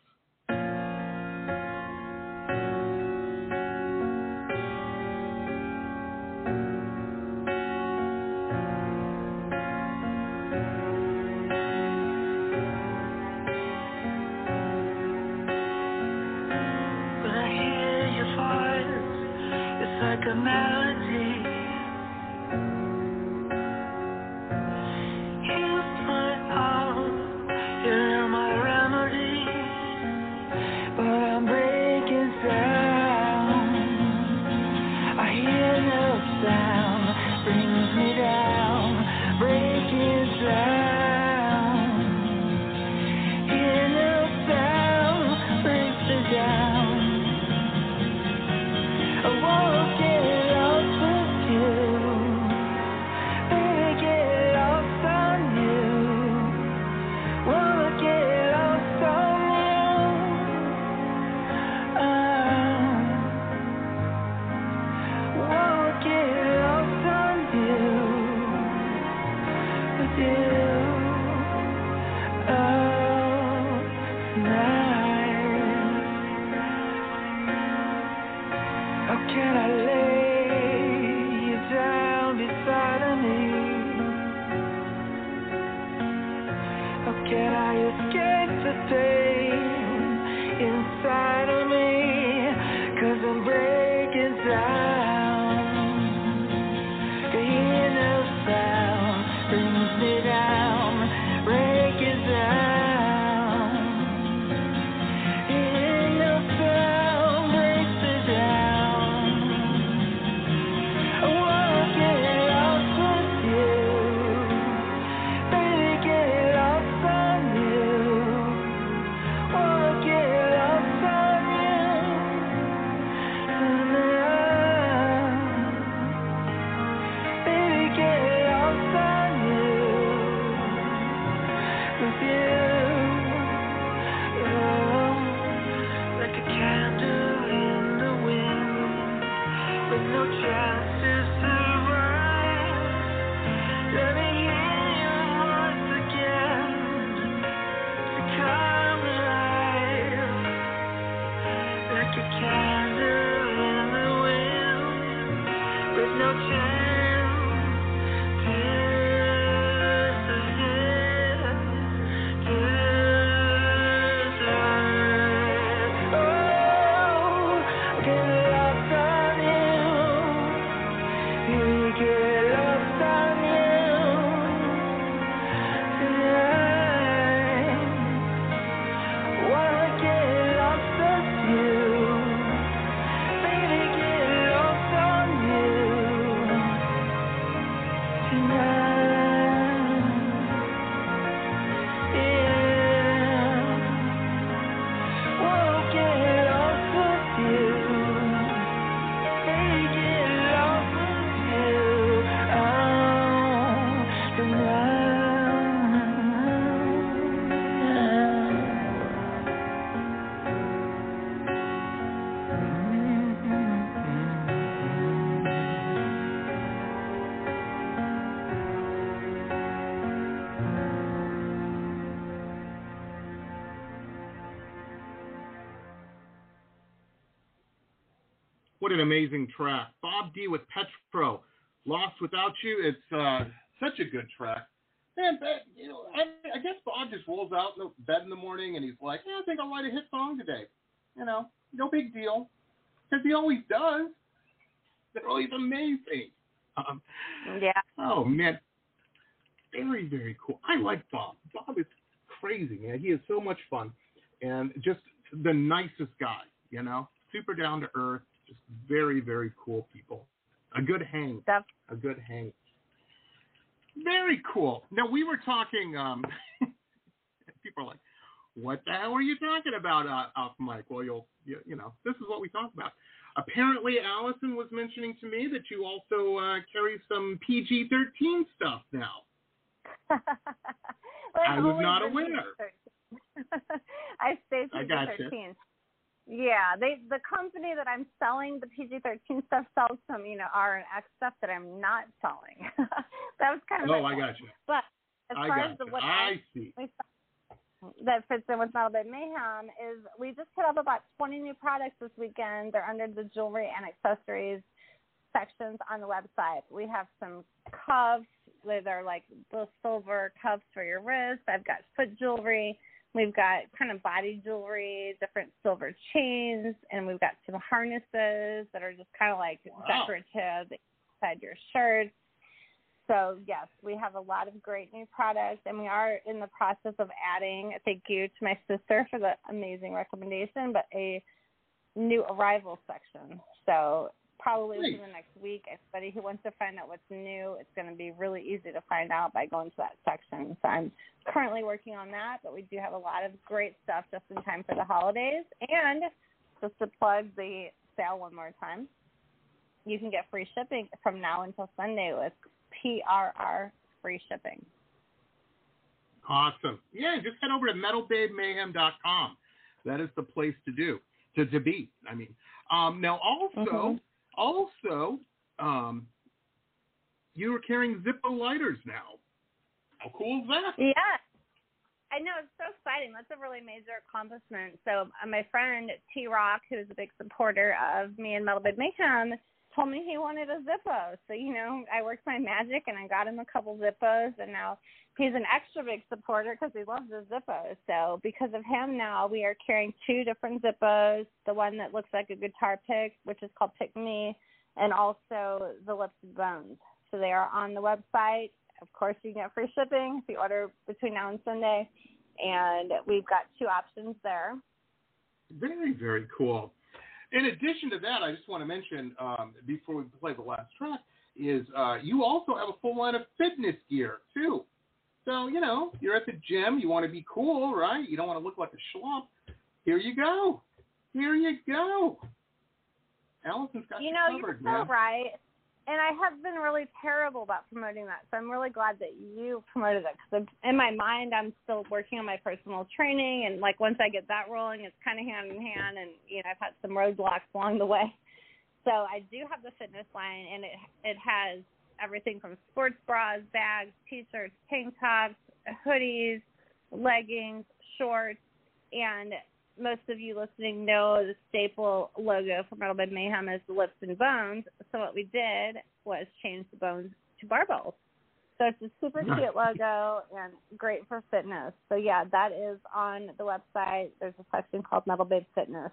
no chance. What an amazing track. Bob D with Petro. Lost Without You. It's uh, such a good track. And, uh, you know, I, I guess Bob just rolls out in the bed in the morning and he's like, yeah, I think I'll write a hit song today. You know, no big deal. Because he always does. They're always amazing. Um, Yeah. Oh man, very very cool. I like Bob. Bob is crazy, man. He is so much fun, and just the nicest guy. You know, super down to earth. Very very cool people. A good hang. Def- A good hang. Very cool. Now we were talking. Um, people are like, "What the hell are you talking about uh, off mic?" Well, you'll you, you know this is what we talk about. Apparently, Alison was mentioning to me that you also uh, carry some PG-13 stuff now. I was not aware. PG-13. I stay I PG gotcha. Yeah, they the company that I'm selling the PG thirteen stuff sells some, you know, R and X stuff that I'm not selling. that was kind of Oh, I got you. But as I far as the you. what I see. that fits in with Metal Babe Mayhem is we just put up about 20 new products this weekend. They're under the jewelry and accessories sections on the website. We have some cuffs. They're like the silver cuffs for your wrist. I've got foot jewelry. We've got kind of body jewelry, different silver chains, and we've got some harnesses that are just kind of like Wow. decorative inside your shirts. So yes, we have a lot of great new products, and we are in the process of adding. Thank you to my sister for the amazing recommendation, but a new arrival section. So probably Great. within the next week, anybody who wants to find out what's new, it's going to be really easy to find out by going to that section. So I'm currently working on that, but we do have a lot of great stuff just in time for the holidays. And just to plug the sale one more time, you can get free shipping from now until Sunday with PRR free shipping. Awesome. Yeah, just head over to metalbabemayhem.com. That is the place to do to to be. I mean, um, now also Mhm. Also um, you are carrying Zippo lighters now. How cool is that? Yeah. I know it's so exciting. That's a really major accomplishment. So uh, my friend T Rock, who's a big supporter of me and Metal Babe Mayhem, told me he wanted a Zippo. So you know, I worked my magic and I got him a couple Zippos, and now he's an extra big supporter because he loves the Zippos. So because of him, now we are carrying two different Zippos. The one that looks like a guitar pick, which is called Pick Me, and also the Lips and Bones. So they are on the website. Of course, you get free shipping if you order between now and Sunday. And we've got two options there. Very, very cool. In addition to that, I just want to mention um, before we play the last track is uh, you also have a full line of fitness gear too. So you know you're at the gym, you want to be cool, right? You don't want to look like a schlump. Here you go. Here you go. Allison's got you you, know, covered, you're so man. right. And I have been really terrible about promoting that. So I'm really glad that you promoted it because in my mind, I'm still working on my personal training. And like once I get that rolling, it's kind of hand in hand. And, you know, I've had some roadblocks along the way. So I do have the fitness line and it, it has everything from sports bras, bags, t-shirts, tank tops, hoodies, leggings, shorts, and most of you listening know the staple logo for Metal Babe Mayhem is the lips and bones. So what we did was change the bones to barbells. So it's a super Nice. cute logo and great for fitness. So yeah, that is on the website. There's a section called Metal Babe Fitness,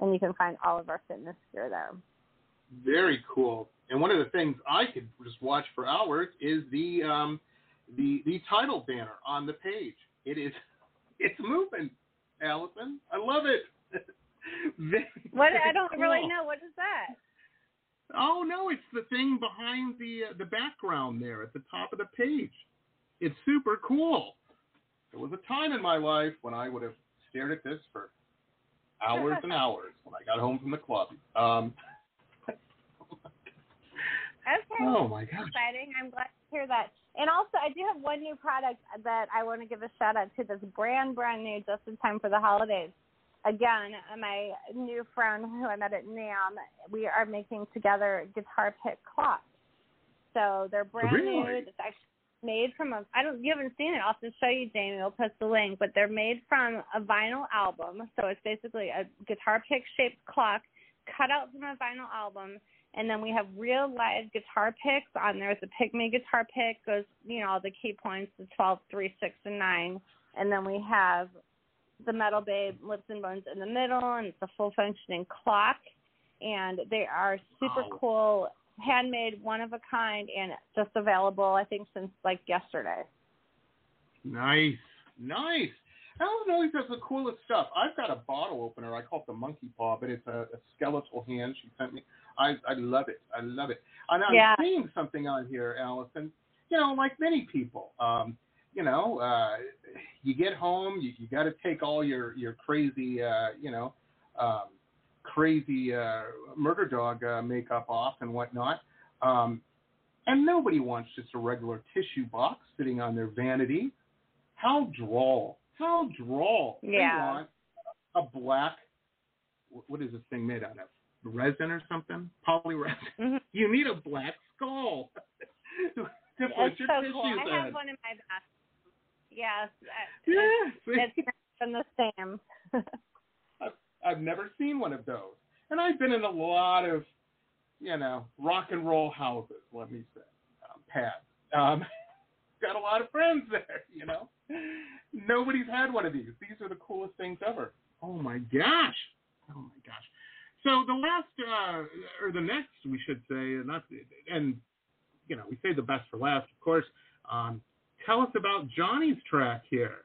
and you can find all of our fitness gear there. Very cool. And one of the things I could just watch for hours is the um, the the title banner on the page. It is it's moving, Alison. I love it. Very, What very I don't really know. What is that? Oh no, it's the thing behind the uh, the background there at the top of the page. It's super cool. There was a time in my life when I would have stared at this for hours and hours when I got home from the club. Um, Okay. oh my gosh. exciting. I'm glad to hear that. And also, I do have one new product that I want to give a shout out to that's brand, brand new, just in time for the holidays. Again, my new friend who I met at NAMM, we are making together guitar pick clocks. So they're brand Really? new. It's actually made from a, I don't, you haven't seen it. I'll have to show you, Jamie. I'll post the link. But they're made from a vinyl album. So it's basically a guitar pick shaped clock cut out from a vinyl album, and then we have real live guitar picks on there. The Pygmy guitar pick goes, you know, all the key points, the 12, 3, 6, and 9. And then we have the Metal Babe Lips and Bones in the middle, and it's a full functioning clock. And they are super Wow. cool, handmade, one of a kind, and just available, I think, since like yesterday. Nice, nice. Alan always has the coolest stuff. I've got a bottle opener. I call it the monkey paw, but it's a, a skeletal hand she sent me. I I love it. I love it. And I'm Yeah. seeing something on here, Alison. You know, like many people, um, you know, uh, you get home, you, you got to take all your your crazy, uh, you know, um, crazy uh, murder dog uh, makeup off and whatnot. Um, and nobody wants just a regular tissue box sitting on their vanity. How droll. How droll. They want a black, what is this thing made out of? Resin or something? Polyresin. Mm-hmm. You need a black skull to put your so tissues cool. I have one in my bath. Yes. Yeah. It's, it's the same. I've, I've never seen one of those. And I've been in a lot of, you know, rock and roll houses, let me say, um, Pat. Um, got a lot of friends there, you know. Nobody's had one of these. These are the coolest things ever. Oh my gosh. Oh my gosh. So the last, uh, or the next, we should say, and not, and you know, we say the best for last, of course. Um, tell us about Johnny's track here.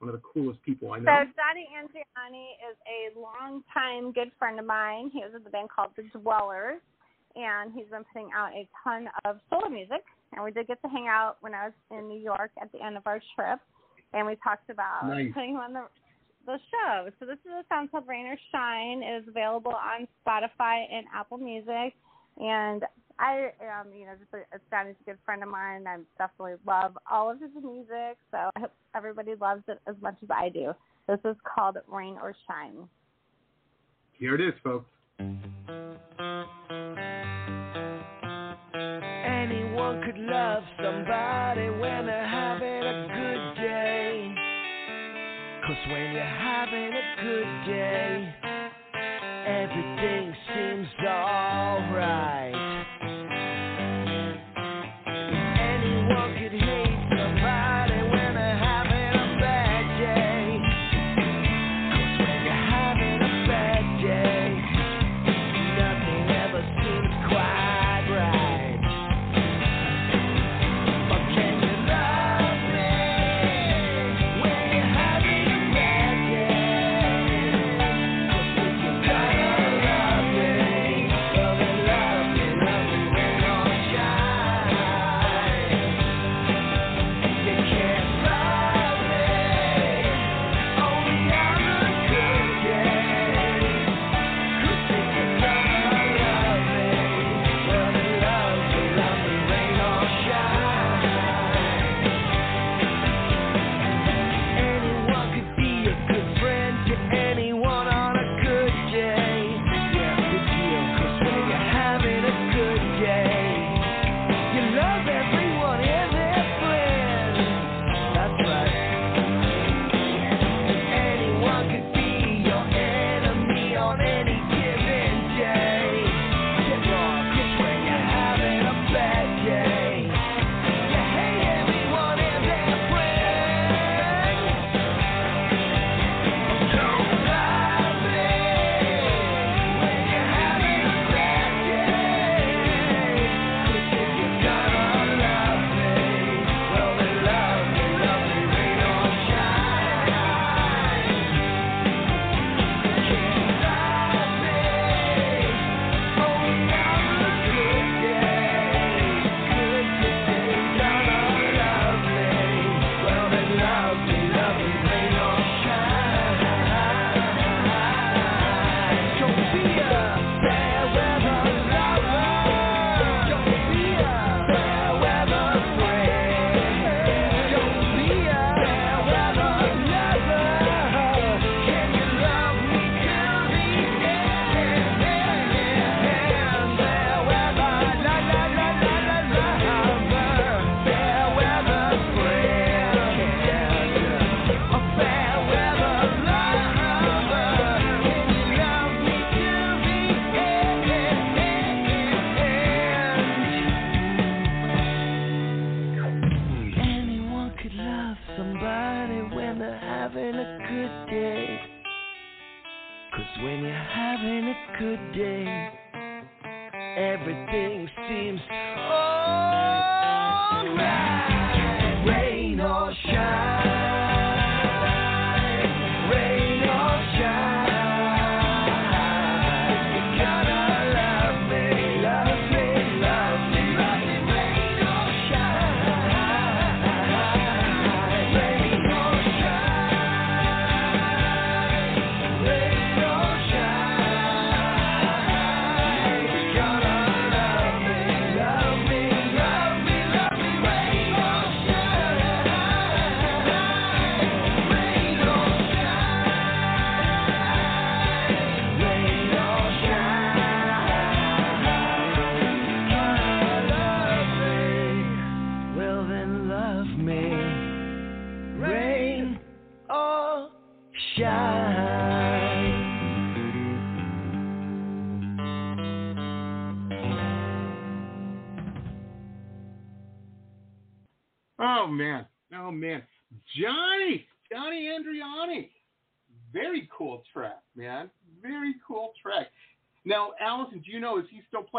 One of the coolest people I know. So Johnny Angiani is a longtime good friend of mine. He was in the band called The Dwellers, and he's been putting out a ton of solo music. And we did get to hang out when I was in New York at the end of our trip, and we talked about Nice. putting him on the the show. So this is a song called Rain or Shine. It is available on Spotify and Apple Music. And I am, you know, just a, Johnny's a good friend of mine. I definitely love all of his music. So I hope everybody loves it as much as I do. This is called Rain or Shine. Here it is, folks. Anyone could love somebody when they're when you're having a good day, everything seems alright.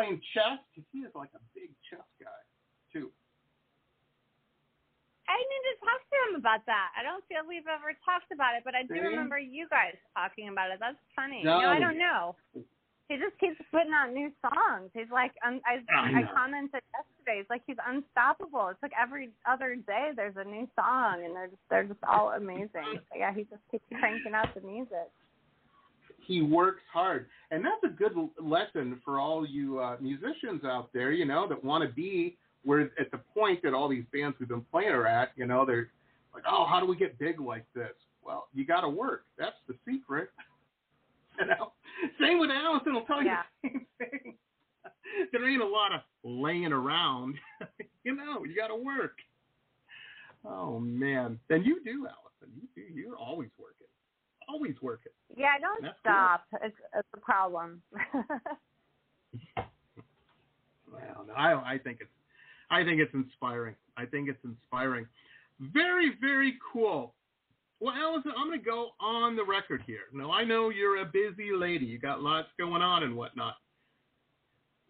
Playing chess? Because he is like a big chess guy, too. I need to talk to him about that. I don't feel we've ever talked about it, but I do See? remember you guys talking about it. That's funny. No. You know, I don't know. He just keeps putting out new songs. He's like, um, I, I I commented yesterday. It's like he's unstoppable. It's like every other day there's a new song, and they're just they're just all amazing. So yeah, he just keeps cranking out the music. He works hard, and that's a good lesson for all you uh, musicians out there. You know that want to be where at the point that all these bands we've been playing are at. You know they're like, oh, how do we get big like this? Well, you got to work. That's the secret. you know, same with Alison. I'll tell you the same thing. there ain't a lot of laying around. you know, you got to work. Oh man, and you do, Alison. You do. You're always working. Always working. Yeah, don't That's cool. stop. It's it's a problem. Well, no, I I think it's I think it's inspiring. I think it's inspiring. Very very cool. Well, Alison, I'm going to go on the record here. Now I know you're a busy lady. You got lots going on and whatnot.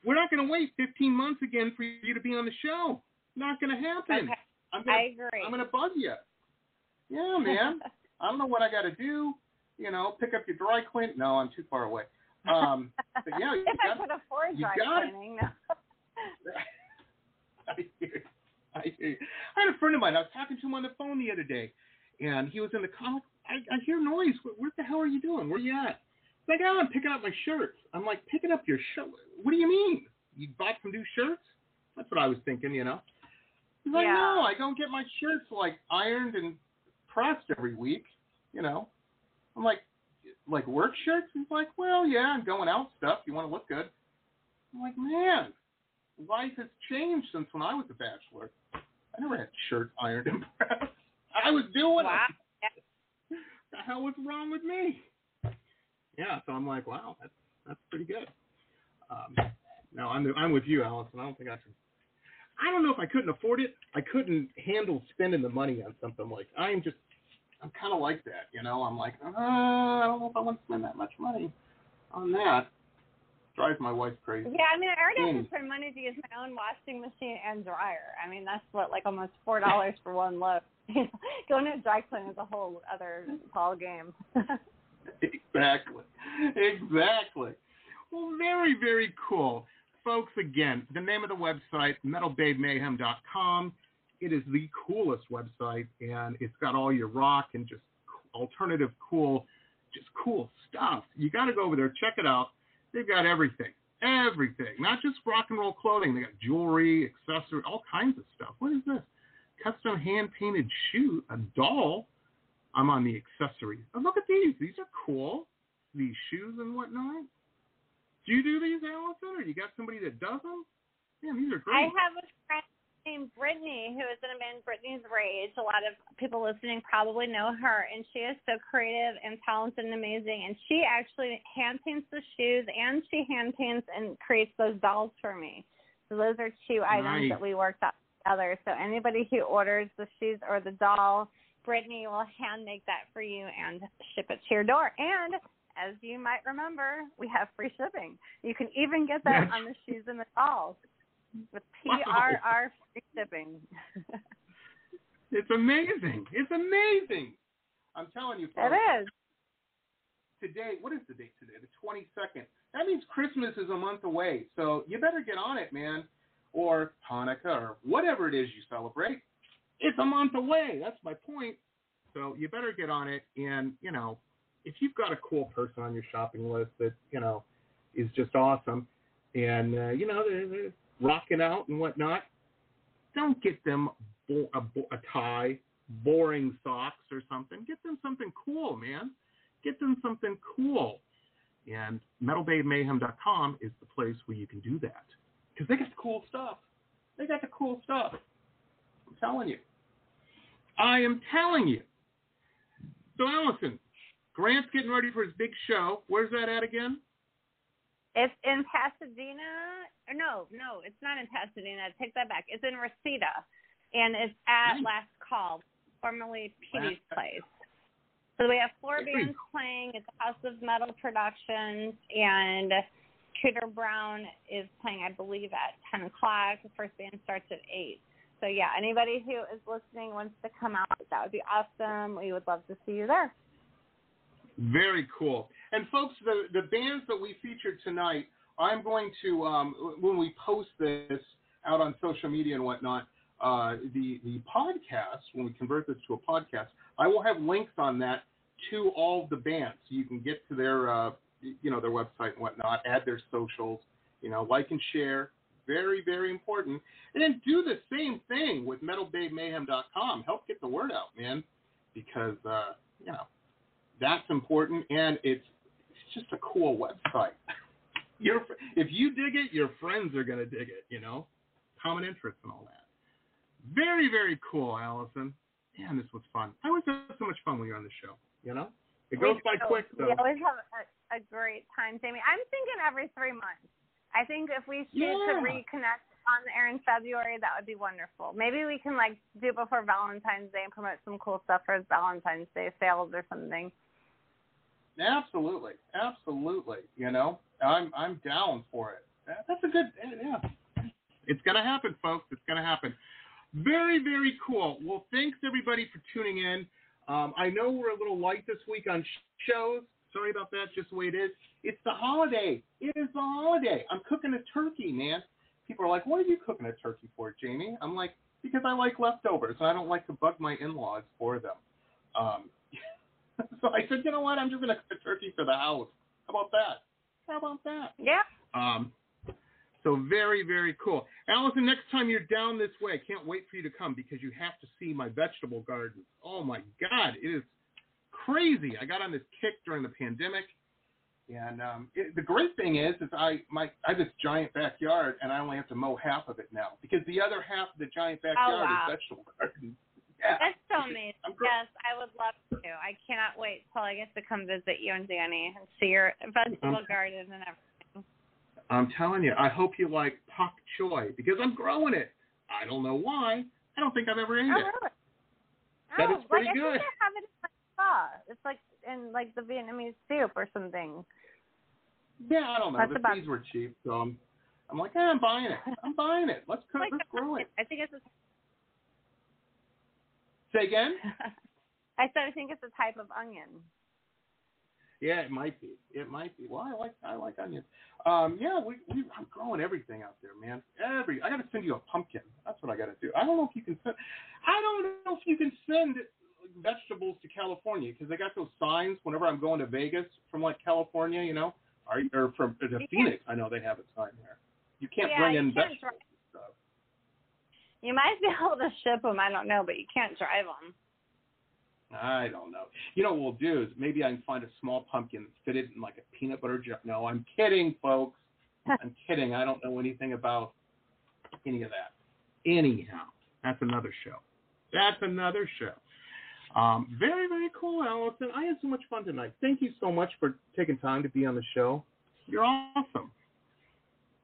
We're not going to wait 15 months again for you to be on the show. Not going to happen. okay, I'm gonna, I agree. I'm going to bug you. Yeah, man. I don't know what I got to do. You know, pick up your dry clean. No, I'm too far away. Um, but yeah, if I got, could afford you dry cleaning. No. I hear you. I hear you. I had a friend of mine. I was talking to him on the phone the other day, and he was in the car. I, I hear noise. What, what the hell are you doing? Where are you at? He's like, oh, I'm picking up my shirts. I'm like, picking up your shirt? What do you mean? You bought some new shirts? That's what I was thinking, you know. He's like, Yeah. no, I don't get my shirts like ironed and pressed every week. You know. I'm like, like work shirts? He's like, well, yeah, I'm going out stuff. You want to look good? I'm like, man, life has changed since when I was a bachelor. I never had shirts ironed and pressed. I was doing Wow. it. The hell was wrong with me? Yeah, so I'm like, wow, that's that's pretty good. Um, no, I'm I'm with you, Alison. I don't think I can. I don't know if I couldn't afford it. I couldn't handle spending the money on something like. I'm just, I'm kind of like that, you know. I'm like, uh, I don't know if I want to spend that much money on that. Drives my wife crazy. Yeah, I mean, I already have Mm. to spend money to use my own washing machine and dryer. I mean, that's what like almost four dollars for one load. Going to a dry clean is a whole other ball game. exactly. Exactly. Well, very, very cool. Folks, again, the name of the website, metalbabemayhem.com. It is the coolest website, and it's got all your rock and just alternative cool, just cool stuff. You got to go over there, check it out. They've got everything. Everything. Not just rock and roll clothing. They got jewelry, accessories, all kinds of stuff. What is this? Custom hand painted shoe, a doll. I'm on the accessories. Oh, look at these. These are cool. These shoes and whatnot. Do you do these, Alison, or you got somebody that does them? Man, these are great. I have a friend named Brittany who is in a band Brittany's Rage. A lot of people listening probably know her, and she is so creative and talented and amazing. And she actually hand paints the shoes, and she hand paints and creates those dolls for me. So those are two items that we worked out together. So anybody who orders the shoes or the doll, Brittany will hand make that for you and ship it to your door. And as you might remember, we have free shipping. You can even get that on the shoes and the dolls with. PRR free shipping. It's amazing. It's amazing. I'm telling you, it folks. is. Today, what is the date today? The 22nd. That means Christmas is a month away. So you better get on it, man. Or Hanukkah or whatever it is you celebrate. It's a month away. That's my point. So you better get on it. And, you know, if you've got a cool person on your shopping list that, you know, is just awesome and, uh, you know, rocking out and whatnot, don't get them bo- a, bo- a tie, boring socks or something. Get them something cool, man. Get them something cool. And metalbabemayhem.com is the place where you can do that because they got the cool stuff. They got the cool stuff. I'm telling you. I am telling you. So, Alison, Grant's getting ready for his big show. Where's that at again? It's in Pasadena. Or no, no, it's not in Pasadena. Take that back. It's in Reseda, and it's at Nice. Last Call, formerly Petey's Last- Place. So we have four bands playing. It's House of Metal Productions, and Tudor Brown is playing, I believe, at 10 o'clock. The first band starts at 8. So, yeah, anybody who is listening wants to come out, that would be awesome. We would love to see you there. Very cool. And folks, the the bands that we featured tonight, I'm going to um, when we post this out on social media and whatnot, uh, the the podcast when we convert this to a podcast, I will have links on that to all the bands, you can get to their uh, you know their website and whatnot, add their socials, you know, like and share. Very very important. And then do the same thing with MetalBabeMayhem.com. Help get the word out, man, because uh, you know that's important and it's just a cool website. Your if you dig it, your friends are gonna dig it. You know, common interests and all that. Very very cool, Alison. Man, this was fun. I always have so much fun when you're on the show. You know, it goes by quick We always have a, a great time, Jamie. I'm thinking every three months. I think if we shoot to reconnect on the air in February, that would be wonderful. Maybe we can like do it before Valentine's Day and promote some cool stuff for Valentine's Day sales or something. Absolutely, absolutely. You know, I'm I'm down for it. That's a good yeah. It's gonna happen, folks. It's gonna happen. Very very cool. Well, thanks everybody for tuning in. Um, I know we're a little light this week on shows. Sorry about that. Just the way it is. It's the holiday. It is the holiday. I'm cooking a turkey, man. People are like, "What are you cooking a turkey for, Jamie?" I'm like, "Because I like leftovers. and I don't like to bug my in-laws for them." Um, so I said, you know what? I'm just going to cook a turkey for the house. How about that? How about that? Yeah. Um, so very, very cool. Alison, next time you're down this way, I can't wait for you to come because you have to see my vegetable garden. Oh my God, it is crazy. I got on this kick during the pandemic, and um, it, the great thing is, is I my I have this giant backyard, and I only have to mow half of it now because the other half of the giant backyard wow. is vegetable garden. Yeah. That's so amazing. Yes, I would love to. I cannot wait till I get to come visit you and Danny and see your vegetable Um, garden and everything. I'm telling you, I hope you like pak choi because I'm growing it. I don't know why. I don't think I've ever eaten Oh, it. really? That oh, is pretty like, good. I think I have it in my pho. It's like in like the Vietnamese soup or something. Yeah, I don't know. That's the about- fees were cheap, so I'm, I'm like, eh, I'm buying it. I'm buying it. Let's cook. Let's grow it. I think it's. A, Say again? I said I think it's a type of onion. Yeah, it might be. It might be. Well, I like I like onions. Um, yeah, we, we I'm growing everything out there, man. Every I got to send you a pumpkin. That's what I got to do. I don't know if you can send. I don't know if you can send vegetables to California because they got those signs whenever I'm going to Vegas from like California, you know, or, or from to You Phoenix. I know they have a sign there. You can't Yeah, bring in vegetables. You might be able to ship them. I don't know, but you can't drive them. I don't know. You know what we'll do is maybe I can find a small pumpkin, fit it in like a peanut butter jar. No, I'm kidding, folks. I'm kidding. I don't know anything about any of that. Anyhow, that's another show. That's another show. Um, very, very cool, Alison. I had so much fun tonight. Thank you so much for taking time to be on the show. You're awesome.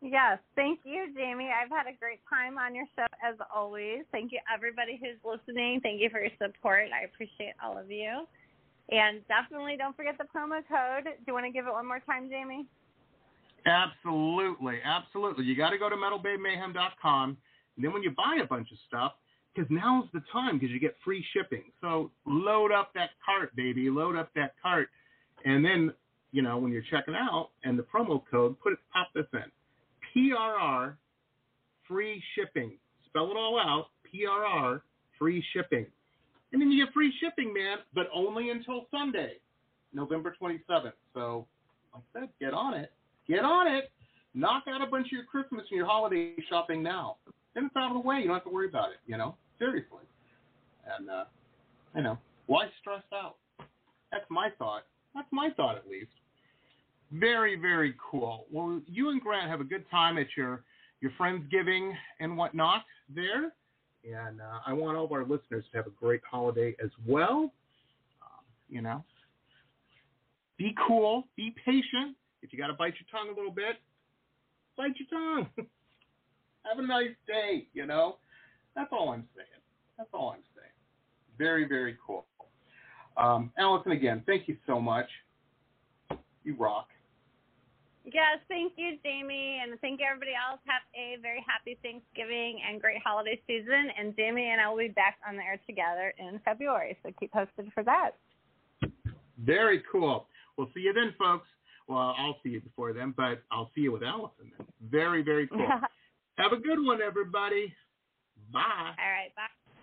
Yes, thank you, Jamie. I've had a great time on your show as always. Thank you, everybody who's listening. Thank you for your support. I appreciate all of you. And definitely don't forget the promo code. Do you want to give it one more time, Jamie? Absolutely, absolutely. You got to go to metalbabemayhem.com. And then when you buy a bunch of stuff, because now's the time because you get free shipping. So load up that cart, baby. Load up that cart. And then, you know, when you're checking out and the promo code, put it, pop this in. PRR, free shipping. Spell it all out. PRR, free shipping. And then you get free shipping, man, but only until Sunday, November 27th. So, like I said, get on it. Get on it. Knock out a bunch of your Christmas and your holiday shopping now. Then it's out of the way. You don't have to worry about it, you know? Seriously. And, uh, you know, why stress out? That's my thought. That's my thought, at least. Very, very cool. Well, you and Grant have a good time at your, your Friendsgiving and whatnot there. And uh, I want all of our listeners to have a great holiday as well. Um, you know, be cool, be patient. If you got to bite your tongue a little bit, bite your tongue. have a nice day, you know? That's all I'm saying. That's all I'm saying. Very, very cool. Um, Alison, again, thank you so much. You rock. Yes, thank you, Jamie, and thank you, everybody else. Have a very happy Thanksgiving and great holiday season. And Jamie and I will be back on the air together in February, so keep posted for that. Very cool. We'll see you then, folks. Well, I'll see you before then, but I'll see you with Alison then. Very, very cool. Have a good one, everybody. Bye. All right, bye.